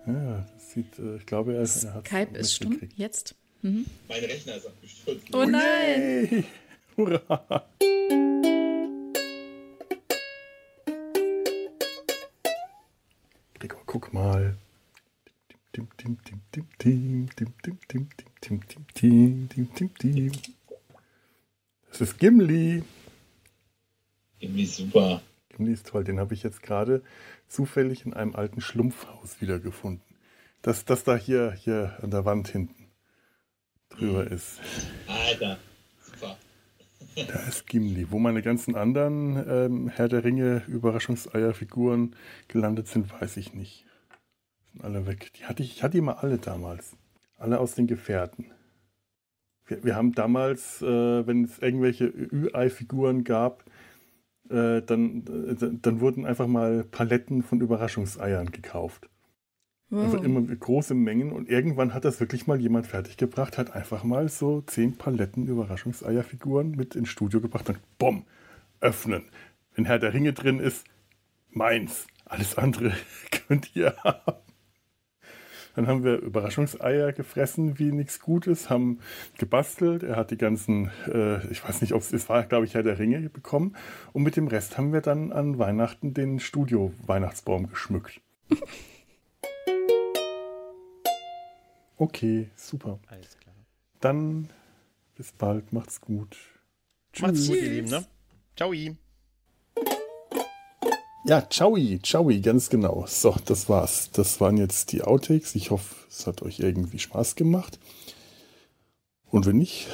Ja, das sieht, äh, ich glaube, er, er hat Skype ist stumm. Jetzt. Mhm. Mein Rechner ist abgestürzt. Oh nein! Yay! Hurra! Gregor, guck mal. Das ist Gimli. Irgendwie super. Gimli ist toll. Den habe ich jetzt gerade zufällig in einem alten Schlumpfhaus wiedergefunden. Das, das da hier, hier an der Wand hinten drüber ist. Alter, super. Da ist Gimli. Wo meine ganzen anderen ähm, Herr der Ringe Überraschungseierfiguren gelandet sind, weiß ich nicht. Alle weg. Die hatte ich, ich hatte mal alle damals. Alle aus den Gefährten. Wir, wir haben damals, äh, wenn es irgendwelche Ü-Ei-Figuren gab, äh, dann, äh, dann wurden einfach mal Paletten von Überraschungseiern gekauft. Also Wow. immer große Mengen und irgendwann hat das wirklich mal jemand fertiggebracht, hat einfach mal so zehn Paletten Überraschungseierfiguren mit ins Studio gebracht und bumm, öffnen. Wenn Herr der Ringe drin ist, meins. Alles andere könnt ihr haben. Dann haben wir Überraschungseier gefressen wie nichts Gutes, haben gebastelt. Er hat die ganzen, äh, ich weiß nicht, ob es war, glaube ich, Herr der Ringe bekommen. Und mit dem Rest haben wir dann an Weihnachten den Studio-Weihnachtsbaum geschmückt. <laughs> Okay, super. Alles klar. Dann bis bald, macht's gut. Macht's gut, Tschüss. ihr Lieben, ne? Ciao. Ja, ciao, ciao, ganz genau. So, das war's. Das waren jetzt die Outtakes. Ich hoffe, es hat euch irgendwie Spaß gemacht. Und wenn nicht,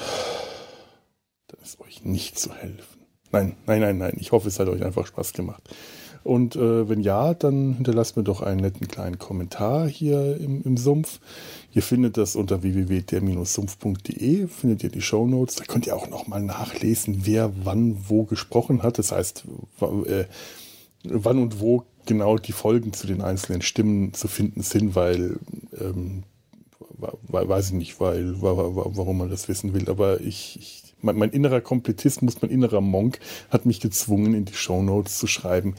dann ist euch nicht zu helfen. Nein, nein, nein, nein. Ich hoffe, es hat euch einfach Spaß gemacht. Und äh, wenn ja, dann hinterlasst mir doch einen netten kleinen Kommentar hier im, im Sumpf. Ihr findet das unter www.der-sumpf.de, findet ihr die Shownotes. Da könnt ihr auch nochmal nachlesen, wer wann wo gesprochen hat. Das heißt, äh, wann und wo genau die Folgen zu den einzelnen Stimmen zu finden sind, weil, ähm, weiß ich nicht, weil, warum man das wissen will, aber ich, ich mein, mein, innerer Komplettismus, mein innerer Monk hat mich gezwungen, in die Shownotes zu schreiben,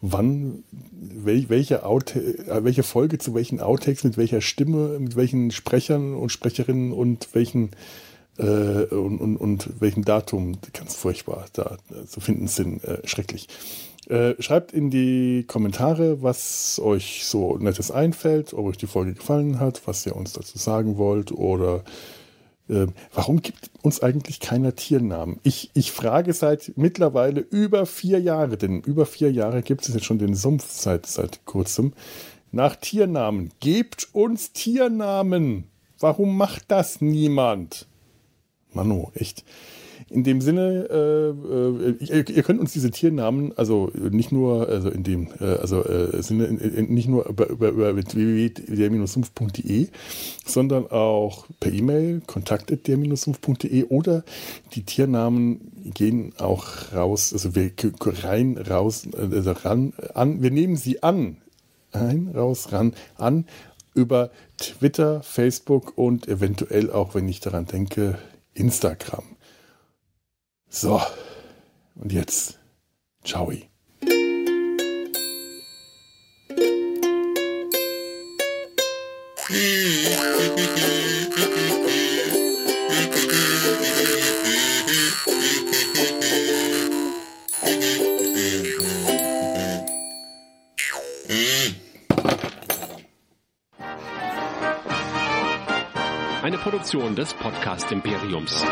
wann, wel, welche, Out, äh, welche Folge zu welchen Outtakes, mit welcher Stimme, mit welchen Sprechern und Sprecherinnen und welchen äh, und, und, und welchem Datum, ganz furchtbar, da zu finden sind, äh, schrecklich. Äh, schreibt in die Kommentare, was euch so nettes einfällt, ob euch die Folge gefallen hat, was ihr uns dazu sagen wollt oder äh, warum gibt uns eigentlich keiner Tiernamen? Ich, ich frage seit mittlerweile über vier Jahren, denn über vier Jahre gibt es jetzt schon den Sumpf seit, seit kurzem, nach Tiernamen. Gebt uns Tiernamen! Warum macht das niemand? Manu, echt. In dem Sinne, äh, äh, ihr, ihr, könnt uns diese Tiernamen, also nicht nur, also in dem, äh, also äh, Sinne, in, in, nicht nur über, über, über www.der-sumpf.de, sondern auch per E-Mail kontakt.der-sumpf.de oder die Tiernamen gehen auch raus, also wir rein, raus, also ran, an, wir nehmen sie an, ein, raus, ran, an über Twitter, Facebook und eventuell auch, wenn ich daran denke, Instagram. So, und jetzt, ciao. Eine Produktion des Podcast Imperiums.